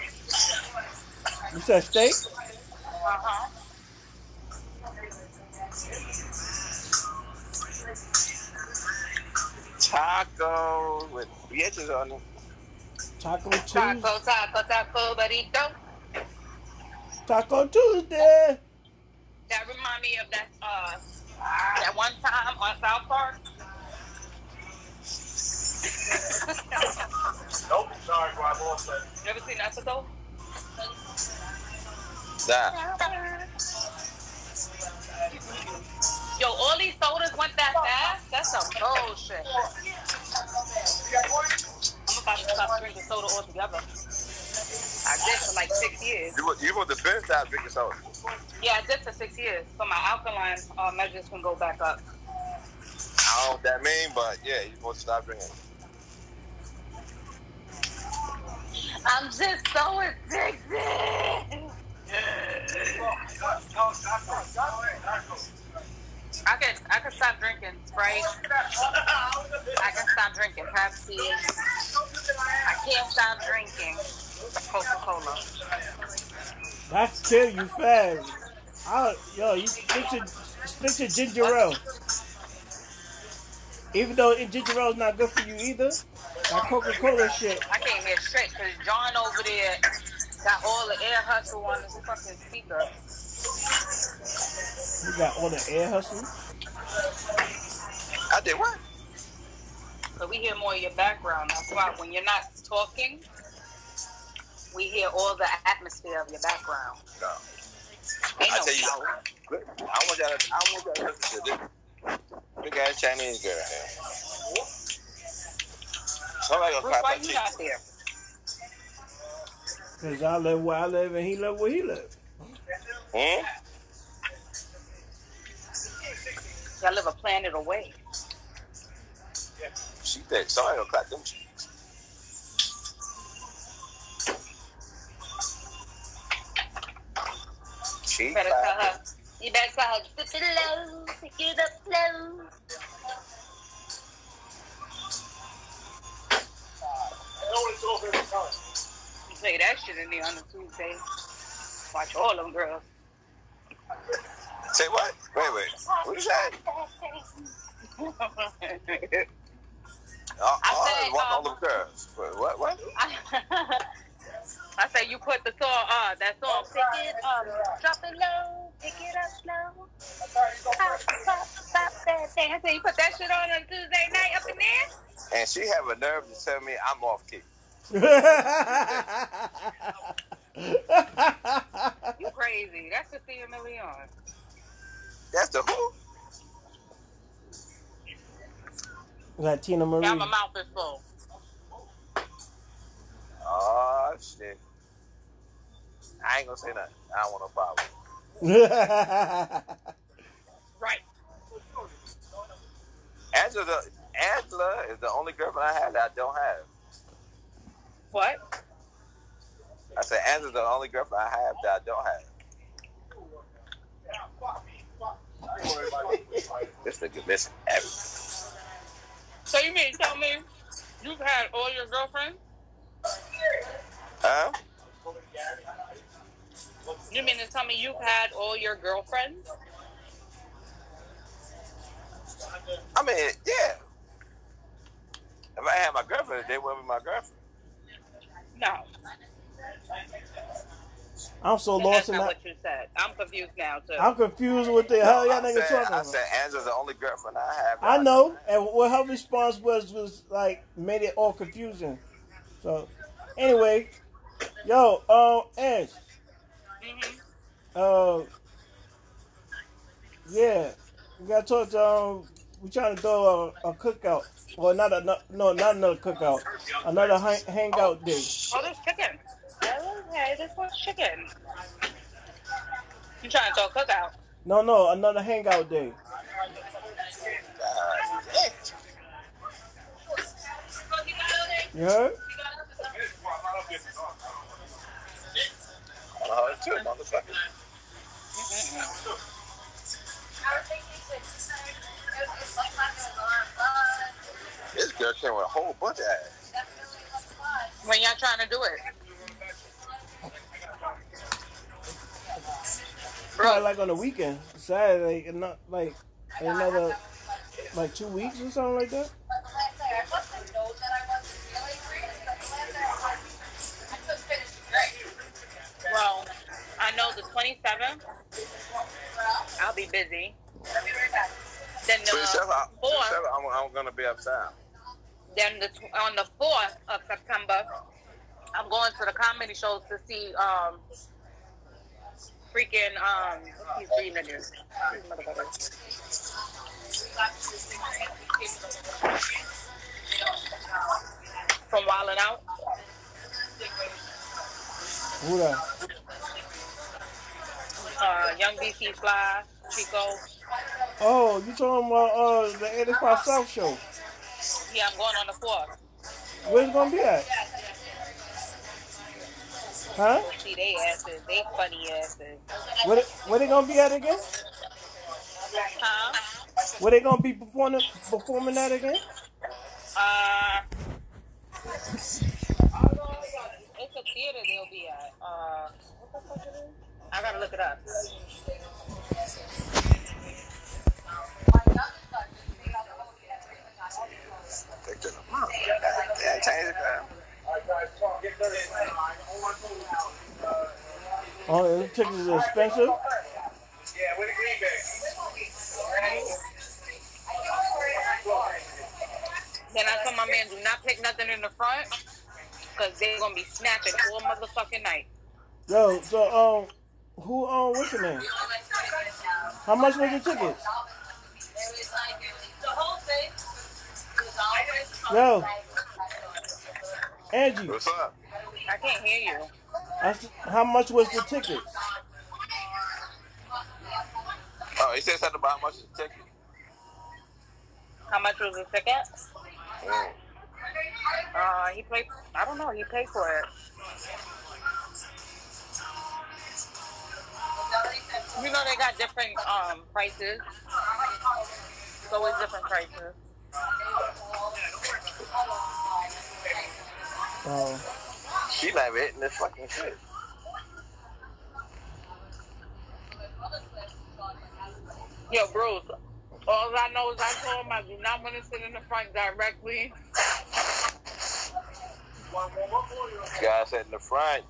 You said steak? Uh-huh. Tacos with bitches on them. Taco Tuesday. Taco, taco, taco, burrito. Taco Tuesday. That remind me of that uh that one time on South Park. Nope, sorry. I'm all set. You ever seen that episode? That. Yo, all these sodas went that fast? That's some bullshit. I'm about to stop drinking soda altogether. I did for like six years. You, you want the best out of biggest soda. Yeah, I did for six years. So my alkaline uh, measures can go back up. I don't know what that mean, but yeah, you're supposed to stop drinking. I'm just so addicted. I can I can stop drinking Sprite. I can stop drinking Pepsi. I can't stop drinking Coca Cola. That kill you fast. I, yo, you stick to stick to ginger ale. Even though ginger ale is not good for you either, that Coca Cola shit. I can't hear straight because John over there got all the air hustle on his fucking speaker. You got all the air hustle. I did what? So we hear more of your background. That's why when you're not talking, we hear all the atmosphere of your background. No. Ain't I no tell you, doubt. I want y'all. To, I want y'all to listen to this big ass Chinese girl here. Somebody gonna Bruce, clap why you cheek. not there? Cause I live where I live and he live where he live. Hmm? Y'all live a planet away. Yeah. She thick. Somebody gonna clap them cheeks. She You better tell her. You better tell her. Dip it low, pick it up low. You play that shit in there on a Tuesday. Watch all them girls. Say what? Wait, wait. What you say? Oh, I oh, said, I want all um, the girls. Wait, what? What? I say you put the song, uh, that song, pick it up, drop it low, pick it up slow. Pop, pop, pop that thing. I say you put that shit on on Tuesday night up in there? And she have a nerve to tell me I'm off key. You crazy. That's the Cecilia Milion. That's the who? Latina Marie. Now my mouth is full. Oh shit. I ain't gonna say nothing. I don't want no problem. Right. Angela, Angela is the only girlfriend I have that I don't have. What? I said Angela's the only girlfriend I have that I don't have. this nigga missing everything. So you mean to tell me you've had all your girlfriends? Huh? You mean to tell me you've had all your girlfriends? I mean, yeah. If I had my girlfriend, they wouldn't be my girlfriend. No. I'm so And lost that's in not that. what you said. I'm confused now too. I'm confused with the hell y'all I niggas said, talking I about. said Angela's the only girlfriend I have. I know, and what her response was was like made it all confusing. So, anyway, yo, um, Ange, hmm uh, yeah, we gotta talk to um, we trying to throw a, a cookout, well, not a no, no, not another cookout, another hang, hangout day. Oh, there's chicken. Okay, this one's chicken. You trying to throw a cookout? No, no, another hangout day. God damn. You heard? Uh, too, motherfucker. This girl came with a whole bunch of ass. When y'all trying to do it? Probably like on the weekend, Saturday, and not like another like two weeks or something like that. Well, I know the 27th, I'll be busy. Then the 27, I- 4th, 27, I'm, I'm gonna be uptown. Then the on the 4th of September, I'm going to the comedy shows to see um freaking um three niggas. These. From Wildin' Out. Who that? Uh, Young DC Fly, Chico. Oh, you talking about uh the 85 South show? Yeah, I'm going on the 4th. Where's it gonna be at? Huh? See they asses, they funny asses. Where they, where they gonna be at again? Huh? Where they gonna be performing performing that again? Uh, it's a theater they'll be at. Uh, what the fuck it is? I gotta look it up. Take them. Yeah, change it, girl. Oh, the tickets are expensive. Then I told my man, do not pick nothing in the front, cause they're gonna be snapping all motherfucking night. Yo, so um, who um, what's your name? How much was like the tickets? Yo, Angie, What's up? I can't hear you. I s how much was the ticket? Oh, he said something about how much is the ticket. How much was the ticket? Mm. Uh, he paid. I don't know. He paid for it. You know they got different um prices. It's always different prices. Oh, She not even hitting this fucking shit. Yo, Bruce. All I know is I told him I do not want to sit in the front directly. Guys sit in the front.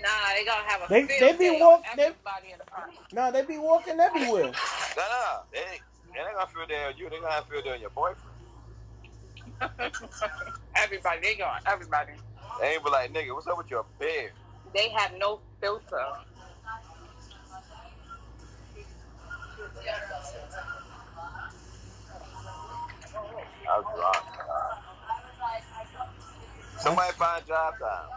Nah, they gonna have a They- field they be day walk- on they- everybody in the front. Nah, they be walking everywhere. No, no, they they ain't gonna feel there on you. They gonna have to feel there on your boyfriend. everybody, they going. Everybody. They ain't be like, nigga, what's up with your beard? They have no filter. I was drunk. Somebody find jive time.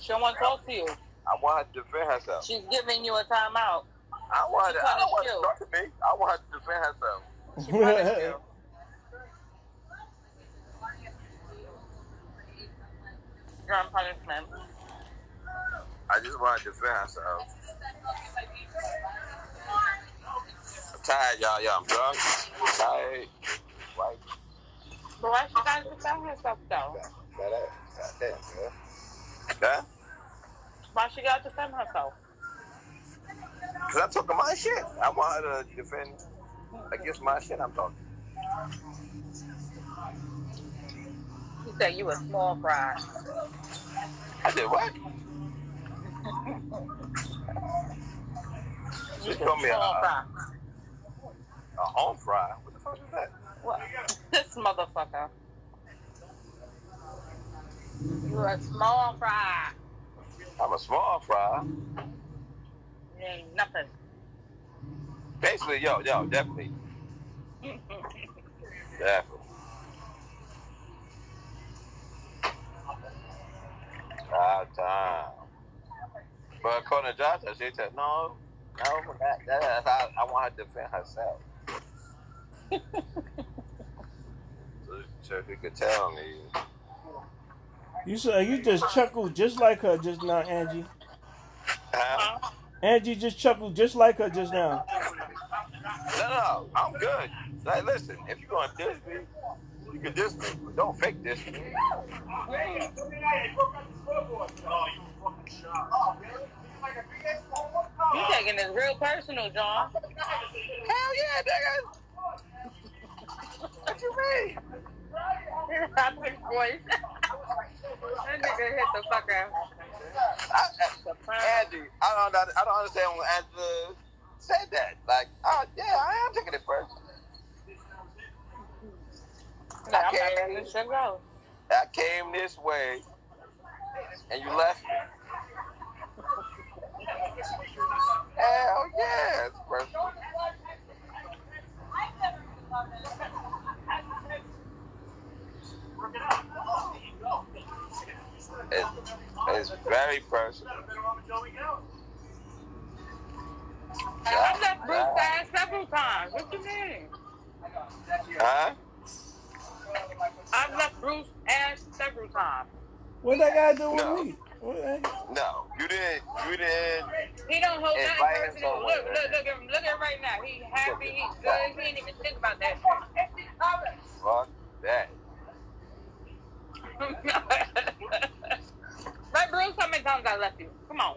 She don't want to talk to you. I want her to defend herself. She's giving you a timeout. I want her to, I don't want her to talk to me. I want her to defend herself. She punished you. You're on punishment. I just want to defend herself. I'm tired, y'all. Y'all, I'm drunk. I'm tired. Right. But why she gotta defend herself though? That ass. Goddamn, man. Huh? Why she gotta defend herself? Because I'm talking my shit. I want her to defend against my shit I'm talking. Said you a small fry. I did what? You told me a, a, uh, fry. a home fry. What the fuck is that? What? This motherfucker. You a small fry. I'm a small fry. You ain't nothing. Basically, yo, yo, definitely. Definitely. Ah, time. But according to Joshua, she said, no, no, that, that, that's how I want her to defend herself. so, so she could tell me. You said you just chuckled just like her just now, Angie. Huh? Huh? Angie just chuckled just like her just now. No, no, I'm good. Like, listen, if you're going to diss me, you can diss me, but don't fake diss me. You taking this real personal, John. Hell yeah, nigga. What you mean? Rapid voice. that nigga hit the fucker. I, I, Angie, I don't, I don't understand when Angela said that. Like, oh yeah, I am taking it personal. Like, not letting this. I came this way, and you left me. Hell yeah, it's personal. It, it's very personal. I've left Bruce ass several times. What you mean? Huh? I've left Bruce ass several times. What that guy to do with No. me? No, you didn't. You didn't. He don't hold nothing him personal. somewhere. Look, look, look at him. Look at him right now. He happy. He's good. He ain't even think about that Fuck that. shit. right, Bruce? How many times I left you? Come on.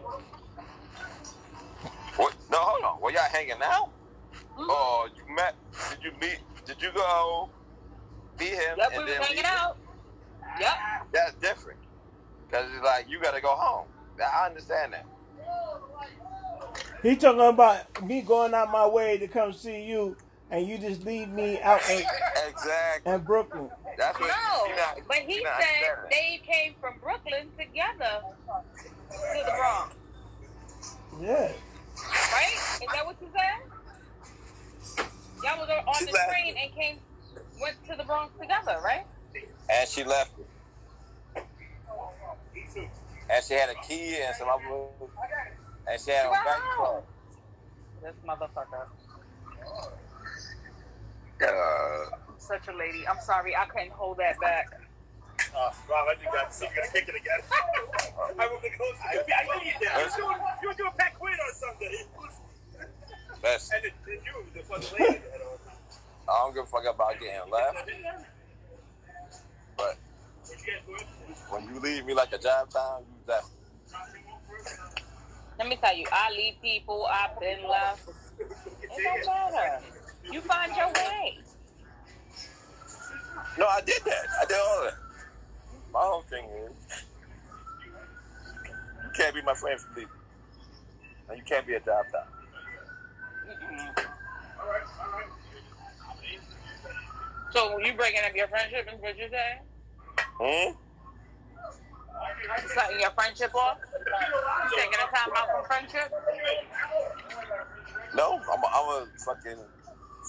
What? No, hold on. Were y'all hanging out? Mhm. Or you met? Did you meet? Did you go meet him? Yep, we and was then hanging out. Yep. That's different. Cause it's like you gotta go home. I understand that. He talking about me going out my way to come see you, and you just leave me out in, Exactly. in Brooklyn. That's what. No, you're not, but he said they came from Brooklyn together to the Bronx. Yeah. Right? Is that what you said? Y'all was on She the left. train and came, went to the Bronx together, right? And she left. And she had a key and some other. And she had a back car. This motherfucker. Uh, Such a lady. I'm sorry, I couldn't hold that back. Uh, Rob, I think that's you're gonna kick it again. I will think close. I, I knew you did. You were doing, you were doing Pat Quinn on Sunday. that's. And then then you, the fucking lady. That had on. I don't give a fuck about getting left, but What you guys doing? when you leave me like a jive time, you that. Let me tell you, I leave people, I've been left. It don't matter. You find your way. No, I did that. I did all that. My whole thing is, you can't be my friend for leaving, and you can't be a job top. Mm-mm. So you breaking up your friendship is what you're saying? Hmm? Cutting your friendship off? You taking a time out from friendship? No, I'm a, I'm a fucking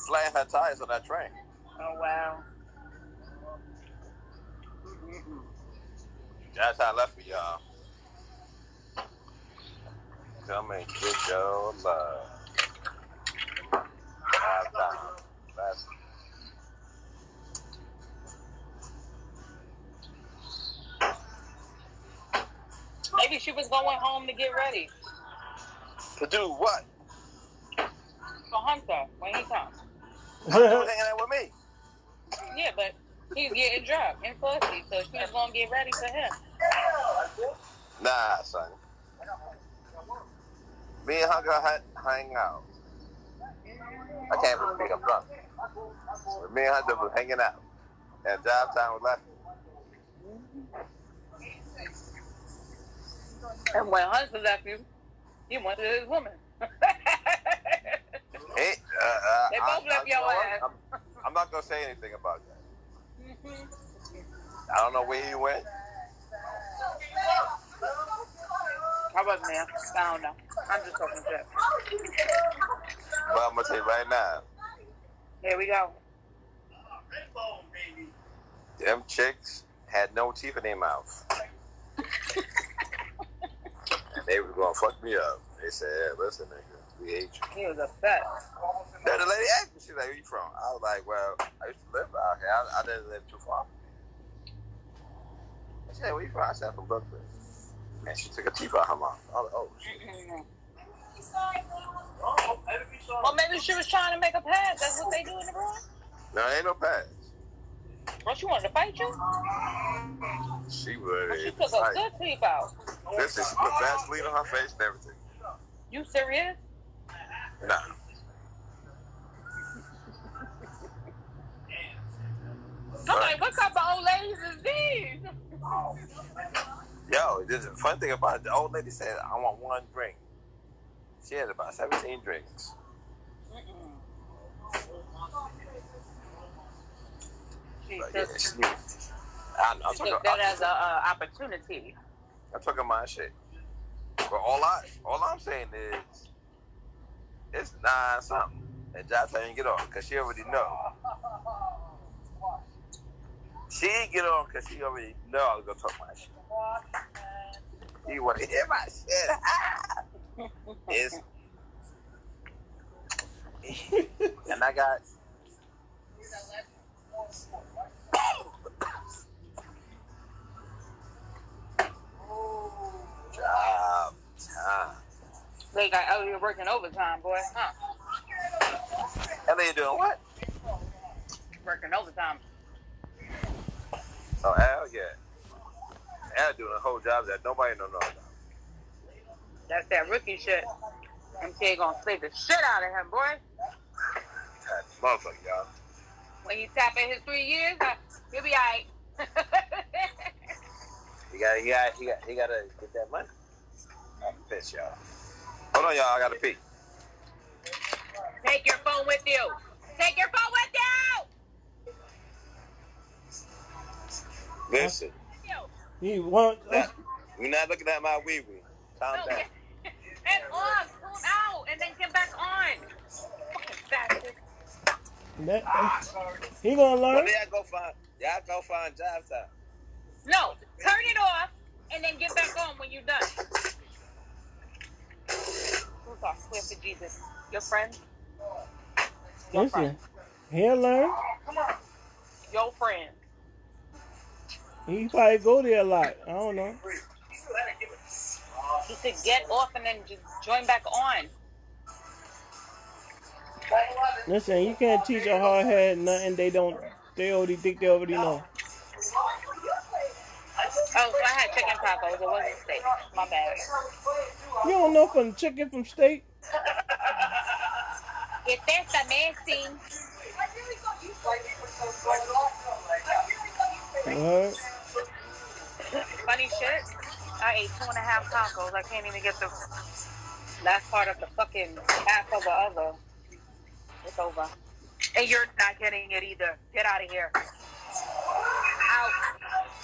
flat her tires on that train. Oh wow. Mm-mm. That's how I left me, y'all. Come and get your love. Last time. Last Maybe she was going home to get ready To do what? for Hunter when he comes. Hanging out with me. Yeah, but he's getting drunk and pussy, so she was gonna get ready for him. Nah, son. Me and Hunter had hang out. I can't even speak, I'm drunk. Me and Hunter was hanging out. And jive time was left. And when Hunter left you, he went to his woman. Hey, uh, uh, They I- both left I- your I'm- ass. I'm, I'm not gonna say anything about that. I don't know where he went. I wasn't there. I don't know. I'm just talking shit. But I'm gonna tell you right now, Here we go. them chicks had no teeth in their mouth. and they was gonna fuck me up. They said, hey, listen, nigga, we hate you. He was upset. Then the lady asked me, she's like, where you from? I was like, well, I used to live out here. I, I didn't live too far. She said, where you from? I said, from Brooklyn. And she took a teeth out her mouth. I was like, oh, shit. Mm-mm. Well, maybe she was trying to make a pass. That's what they do in the room. No, ain't no pads. Well, she wanted to fight you. She would. She took a good teeth out. Listen, she put Vaseline on her face and everything. You serious? Nah. I'm like, what type of old ladies is these? Yo, there's a fun thing about it. The old lady said, I want one drink. She had about 17 drinks. Mm-mm. She But yeah, I, I'm, talking, took that as an uh, opportunity. I'm talking my shit. But all I, all I'm saying is, it's nine something, and Josh didn't get on because she already know. She get on because she already know I was gonna talk my shit. You want to hear my shit? it's, and I got. Jive time. They got oh, you're working overtime, boy. Huh? They doing what? Working overtime. Oh, Al, yeah. Al doing a whole job that nobody don't know about. That's that rookie shit. MK gonna slay the shit out of him, boy. That motherfucker, y'all. When you tap in his three years, uh, he'll be alright. He got, he got, he got, he got to get that money. I'm pissed, y'all. Hold on, y'all. I got to pee. Take your phone with you. Take your phone with you. Listen, You. You want? now, you're not looking at my wee wee. Calm No, down. get- and off, pull out, and then get back on. Fucking bastard. That, he gonna When learn. y'all go find, y'all go find jive time. No, turn it off, and then get back on when you're done. Who's our swear for Jesus? Your friend? Your Listen, friend. he'll learn. Come on, Your friend. He probably go there a lot. I don't know. He said get off and then just join back on. Listen, you can't teach a hard head nothing they don't. They already think they already know. Oh, so I had chicken tacos. It wasn't steak. My bad. You don't know from chicken from steak. It's a messy. What? Funny shit. I ate two and a half tacos. I can't even get the last part of the fucking half of the other. It's over. And you're not getting it either. Get out of here. Out.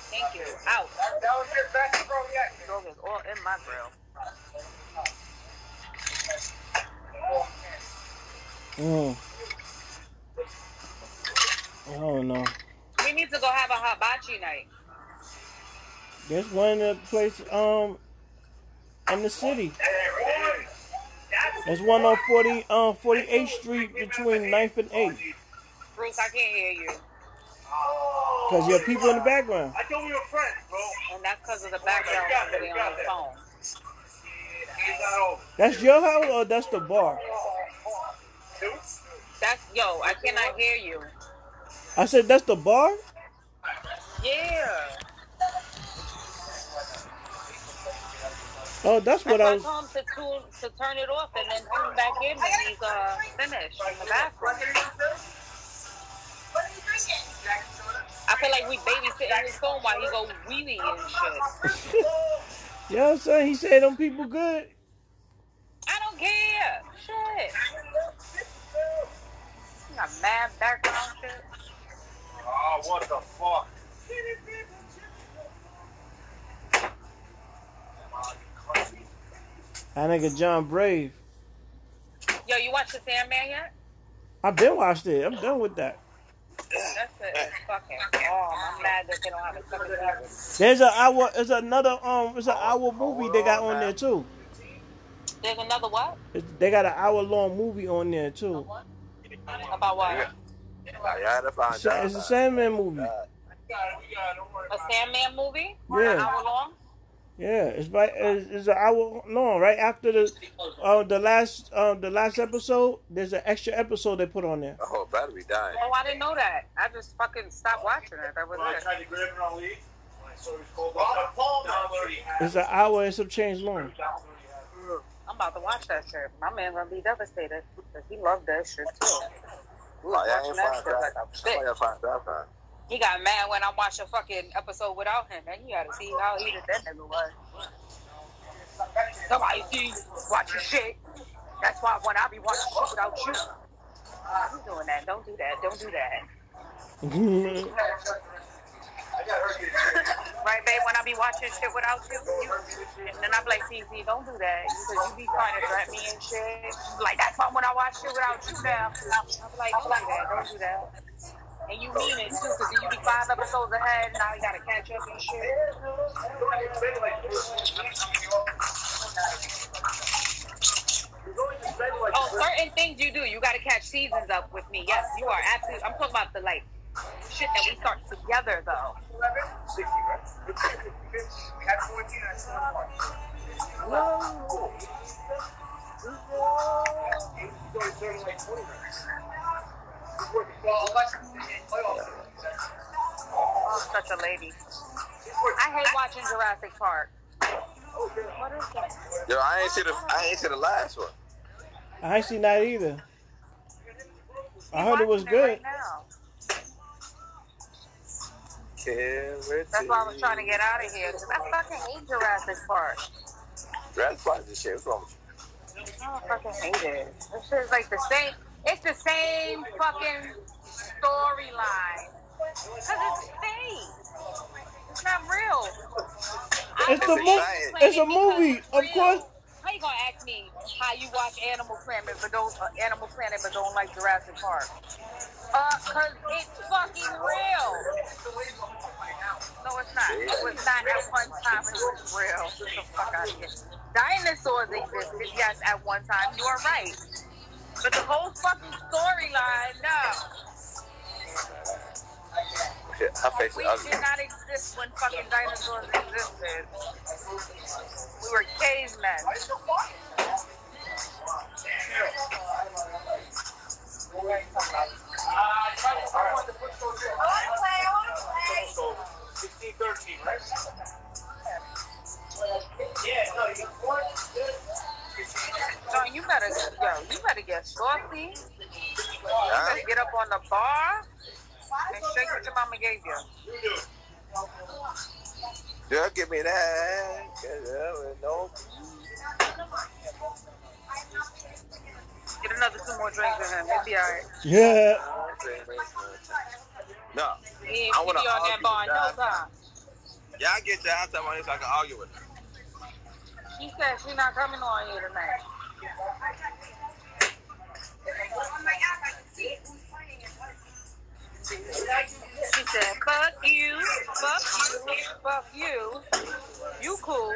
Thank you. Out. That was your best bro yet. Dog is all in my grill. Mm. I don't know. We need to go have a hibachi night. There's one in the place um in the city. There's one on 40 um 48th Street between 9th and 8th. Bruce, I can't hear you. Cause you have people in the background. I thought we were friends, bro. And that's because of the background somebody on the phone. It's not over. That's your house or that's the bar? That's, yo, I cannot hear you. I said that's the bar? Yeah. Oh, that's That's what why I I was. told him to, tune, to turn it off and then tune back in when he's uh, finished in the bathroom. I feel like we babysitting his phone while he go wee wee and shit. You know what I'm saying? He said them people good. I don't care. Shit. You got mad background shit. Oh, what the fuck? That nigga John Brave. Yo, you watch the Sandman yet? I've been watched it. I'm done with that. That's it. It's fucking oh, I'm mad that they don't have a second season. There's a hour. There's another um. It's an hour movie they got on there too. There's another what? It's, they got an hour long movie on there too. About what? Yeah. It's, a- it's a Sandman movie. A Sandman movie? Yeah. An hour long? Yeah, it's right. It's, it's an hour long. Right after the uh, the last uh, the last episode, there's an extra episode they put on there. Oh, battery dying. Oh, I didn't know that. I just fucking stopped watching it. That was When I it. tried to grab it on leave, when I saw it was cold, Robert Palmer. It's an hour and some change long. I'm about to watch that shit. My man gonna be devastated because he loved that shit too. We was Oh, yeah, I watching ain't that find shit like a bitch. I gotta find that time. He got mad when I watched a fucking episode without him. And you gotta see how heated that nigga was. Somebody see, watch your shit. That's why when I be watching shit without you. I'm doing that. Don't do that. Don't do that. Right, babe? When I be watching shit without you, you and then I'm like, CZ, don't do that. Because you be trying to threaten me and shit. Like, that's why when I watch shit without you now, I'm like, don't do that. Don't do that. And you mean it too, because you be five episodes ahead, now you gotta catch up and shit. Oh, certain things you do, you gotta catch seasons up with me. Yes, you are absolutely. I'm talking about the like shit that we start together though. Oh, such a lady. I hate watching Jurassic Park. What is that? Yo, I ain't see the I ain't see the last one. I ain't seen that either. I heard it was good. right. That's That's why I was trying to get out of here. 'cause I fucking hate Jurassic Park. That's why this shit. What's wrong? I fucking hate it. This shit's like the same. It's the same fucking storyline. Cause it's fake. It's not real. It's the believe mo- it's it's a movie, it's of real. course. How you gonna ask me how you watch Animal Planet but don't uh, Animal Planet but don't like Jurassic Park? Uh, cause it's fucking real. No, it's not. It was not at one time. It was real. Get the fuck out of here. Dinosaurs existed, yes, at one time. You are right. But the whole fucking storyline, no. Shit, her face is We ugly. did not exist when fucking dinosaurs existed. We were cavemen. Why are you so, 16, 13, right? Yeah, no, you No, you better, yo, you better get saucy. on the bar and shake what your mama gave you. Girl, give me that. Uh, no. Get another two more drinks in him. He'll be alright. Yeah. No. He I he wanna be on that argue bar in with no that. time. Y'all get your ass up on here so I can argue with her. She said she not coming on here tonight. She said, fuck you, fuck you, fuck you. You cool.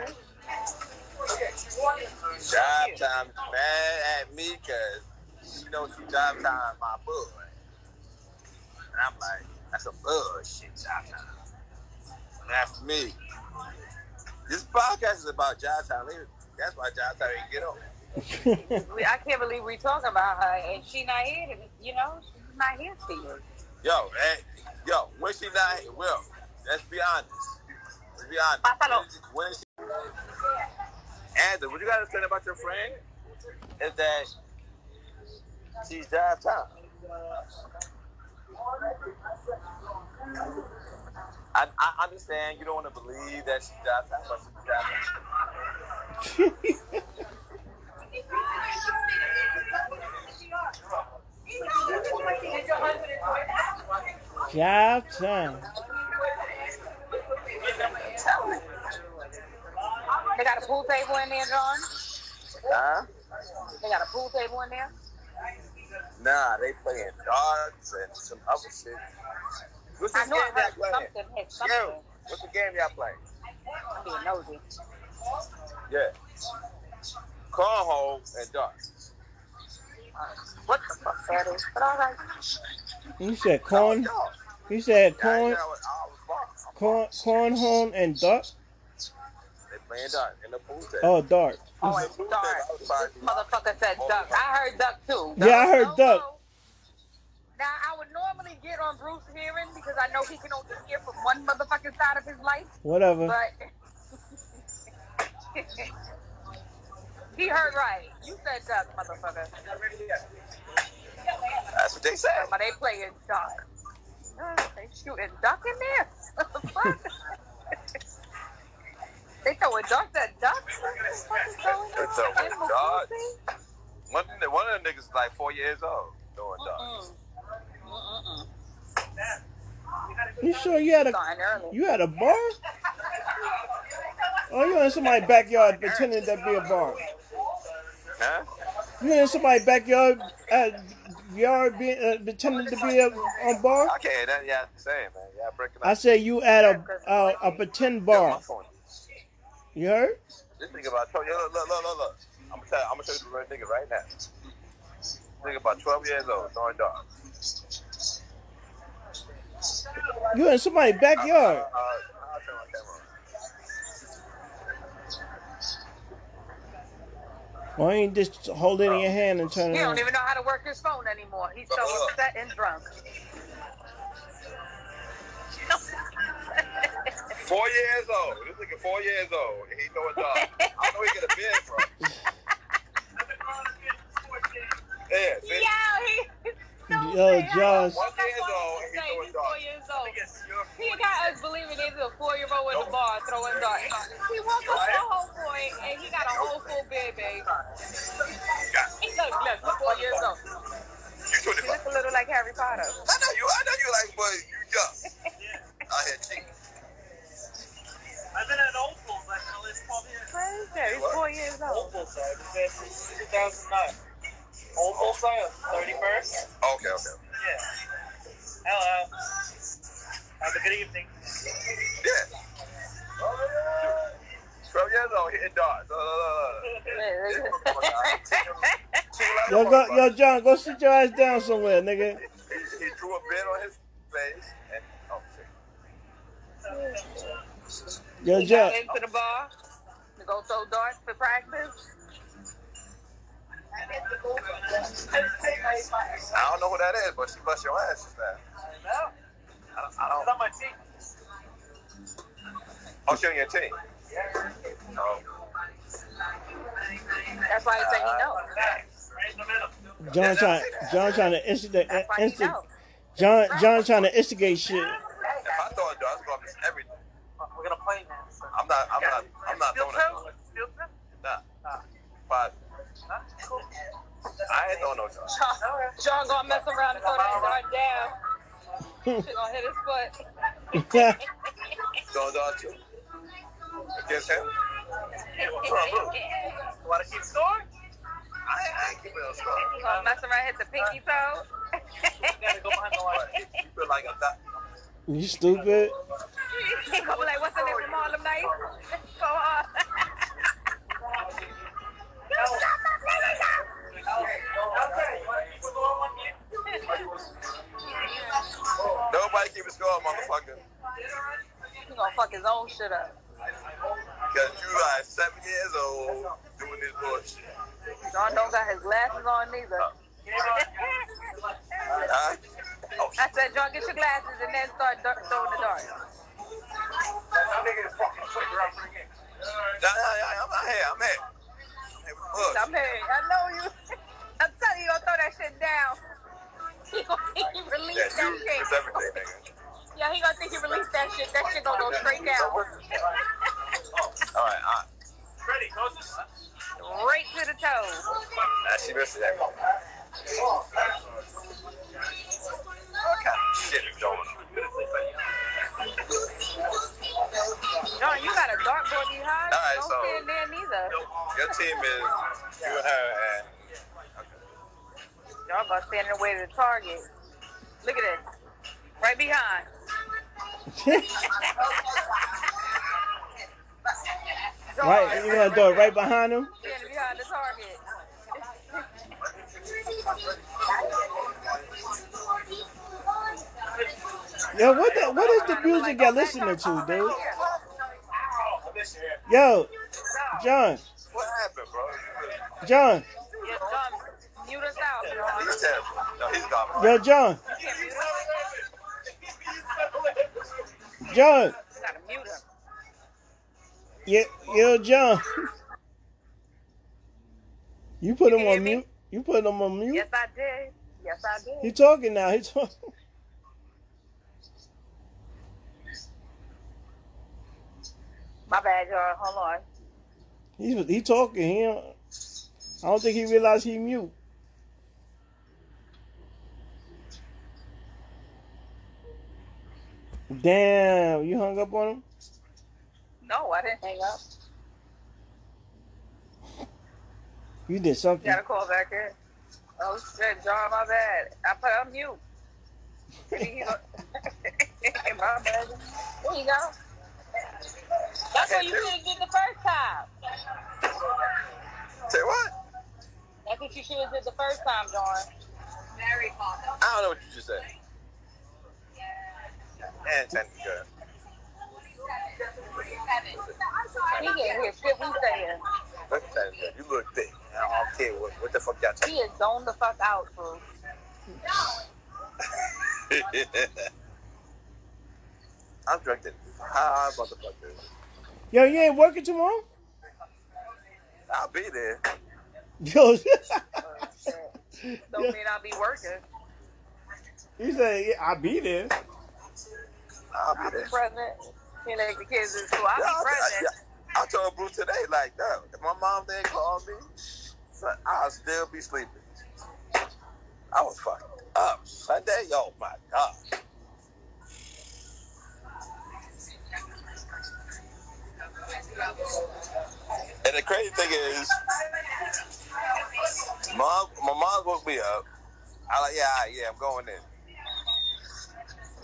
Jive time mad at me because she knows she jive time my bud. And I'm like, that's some bullshit jive time. And that's me. This podcast is about jive time. That's why time ain't get on. I can't believe we're talking about her and she not here to, you know, she's not here for you. Yo, hey, yo, when she not here, Will, let's be honest. Let's be honest. Pásalo. When is she, Andrew, what you gotta say about your friend is that she's time. I, I understand you don't want to believe that she jive time, but she's jive time. Jive time. They got a pool table in there, John? Huh? They got a pool table in there? Nah, they playing darts and some other shit. What's I this know game I heard y'all playing? something hit something. Yo, what's the game y'all playing? I'm being nosy. Yeah. Cornhole and darts. What the fuck that is? But all right. He said corn. You said corn, corn, cornhole, and dart. They playing darts in the pool table. Oh, dart. Oh, The and pool duck. table, I was about This motherfucker said duck. I heard duck too. Yeah, I heard No, duck. No. Now, I would normally get on Bruce hearing because I know he can only hear from one motherfucking side of his life, Whatever. but he heard right. You said duck, motherfucker. That's what they said. But they playing duck. They shooting duck in there. What the fuck? they throwing darts at ducks? What the fuck is going They on? throwing Animal One, of the- one of the niggas is like four years old doing darts. Mm-mm. You sure you had a you had a bar? Oh, you in somebody's backyard pretending to be a bar. Huh? You in somebody's backyard uh, yard being uh, pretending to be a, a bar? Hear nothing y'all saying, man. Y'all breaking up. I said you at a a, a pretend bar. You heard? This nigga about 12 years Look, look, look, look. I'm gonna tell I'm gonna show you the real nigga right now. Nigga about 12 years old, doing darts. You in somebody's backyard? I'll turn my camera on. Why ain't just hold it in your hand and turn it He it don't even know how to work his phone anymore. He's so Uh-uh. upset and drunk. Four years old. This nigga four years old. And he throwing darts. I know he get a beard from. Yeah, see? Yeah, he. So Yo, sad. Josh. One years old and he Say throwing he's four darts. years old. He got us believing there's a four-year-old with the ball throwing darts. He walked up to a whole boy and he got a whole full beard, babe. He look, look, he's four years old. You He 25. look a little like Harry Potter. I know you. I know you like, but you young. Out here cheating. I've been at Old Bulls like for the last 12 years. Crazy. He's four years Old old. Bulls, I've been there since 2009. Old Bulls, sire, 31st? Okay, okay. Yeah. Hello. Have a good evening. Yeah. 12 years old hitting darts. Yo, go, yo, John, go sit your ass down somewhere, nigga. He, he drew a bit on his face and oh shit. Yo, He John. got into the bar to go throw darts for practice. I don't know who that is, but she bust your ass just now. No, I don't. I it's don't on my team. oh, she on your team. Oh. That's why he said he uh, knows. Right in the middle. John trying, John trying to instigate, That's why he instigate, knows. John John trying to instigate shit. If I throw a dart, it's gonna miss everything. We're gonna play now. So. I'm not. I'm not. I'm not Steel throwing a toe? dart. Steel? Nah. But Huh? Cool. I ain't throwing no dart. John, John gonna mess around and throw that dart down. She gonna hit his foot. Throwing dart too. Against him? What's wrong, bro? Wanna keep score? I ain't, I ain't keeping no score. He gonna mess around, hit the pinky toe. You gotta go behind the line. You feel like I'm not. You stupid. He gonna be like, what's the name from Harlem Nights? Go on. Nobody keeping score, motherfucker. He gonna fuck his own shit up. Because you like seven years old doing this bullshit. John don't got his glasses on neither. Uh, huh? Oh, I said, John, get your glasses and then start throwing the dart. Yeah, yeah, yeah, I'm not here. I'm here. Hey, I'm here. I know you. I'm telling you, you gonna throw that shit down. He gonna think he Yeah, released you that shit. is everything, nigga. Yeah, he gonna think he released that shit. That shit gonna go straight down. Oh, all right, all right. Ready, Moses? right to the toes. Nah, she missed that. What kind of shit is going on? John, you got a dartboard behind. All right, Don't so- stand there neither. Your team is you and her and Y'all about to stand in the way to the target. Look at this. Right behind. Right, you gonna do it right behind him? Standing behind the target. Yo, what the what is the music you're listening to, dude? Yo, John, what happened, bro? John, Yeah, John, mute us out, John. He's terrible. No, he's yo, John, You can't mute us. John, You gotta mute him. yo, yo, John. You put him on mute. You put him on mute. Yes, I did. Yes, I did. He talking now. He talking. My bad, y'all. Hold on. He he talking. He don't, I don't think he realized he mute. Damn, you hung up on him? No, I didn't hang up. You did You something. gotta call back in. Oh shit, John, my bad. I put on mute. Maybe he go- my bad. There you go. That's what you should have did the first time. Say what? That's what you should have did the first time, John. Very I don't know what you just said. And ten good. He can't hear shit we saying. Look at that. You look thick. I don't care what, what the fuck y'all He is zoned the fuck out, fool. I'm drinking high motherfuckers. Yo, you ain't working tomorrow? I'll be there. Yo, Don't Yeah. mean I'll be working. he said, yeah, I'll be there. I'll I'll be be there. present. You know, the kids in school. I'll Yeah, be I, I, present. I told Bruce today, like, no, if my mom didn't call me, son, I'll still be sleeping. I was fucked up Sunday. Oh my god. And the crazy thing is, mom, my mom woke me up. I like, yeah, right, yeah, I'm going in.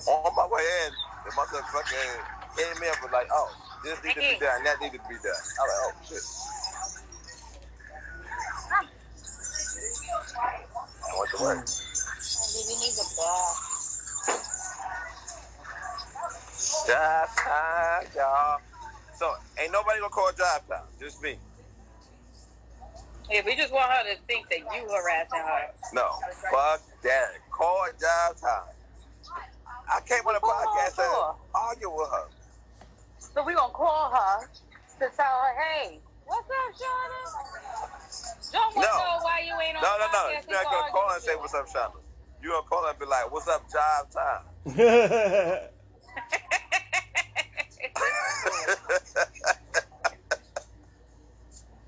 On my way in, the motherfucker came in and was like, oh, this needs to be done, that needs to be done. I was like, oh shit. I went to work. Mm. We need the ball. Jive time, y'all. So ain't nobody gonna call jive time, just me. If we just want her to think that you harassing her. No, fuck that. Call jive time. I came on a Call her podcast to for? argue with her. So we gonna call her to tell her, hey, what's up, Shauna? John wants No. to know why you ain't on No, no, no. You're not gonna call and say what's up, Shonda. You gonna call and be like, "What's up, jive time?"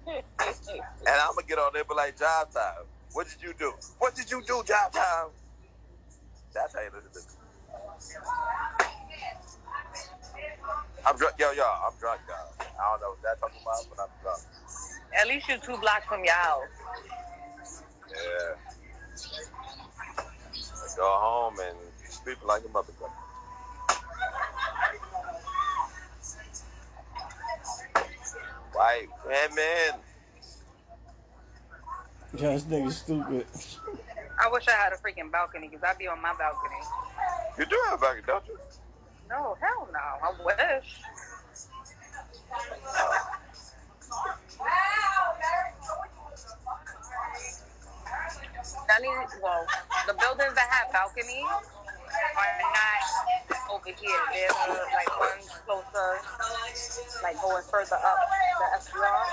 and I'm gonna get on there but like, "Jive time. What did you do? What did you do, jive time?" That's how you listen to me. I'm drunk, yo, yo. I'm drunk, y'all. I don't know what that talking about, but I'm drunk. At least you're two blocks from your house. Yeah. I go home and sleep like a motherfucker. White women. Yeah, this nigga stupid. I wish I had a freaking balcony because I'd be on my balcony. You do have a balcony, don't you? No, hell no. I wish. I need, well, the buildings that have balconies are not over here. They're uh, like ones closer, like going further up the SDR.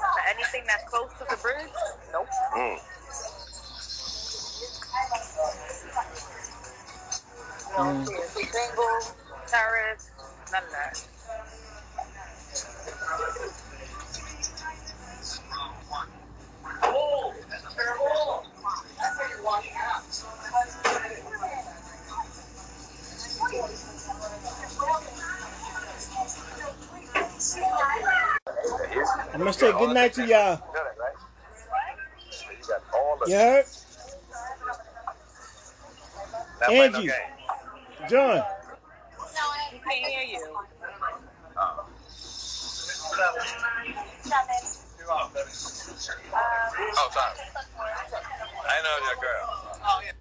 But anything that's close to the bridge, nope. Mm. No, single, terrace, none of that. I'm gonna say good night to y'all. You know that, right? So you got all the You heard? Not playing no Angie. John. Can't hear you. Oh. Oh, sorry. I know your girl. Oh, yeah.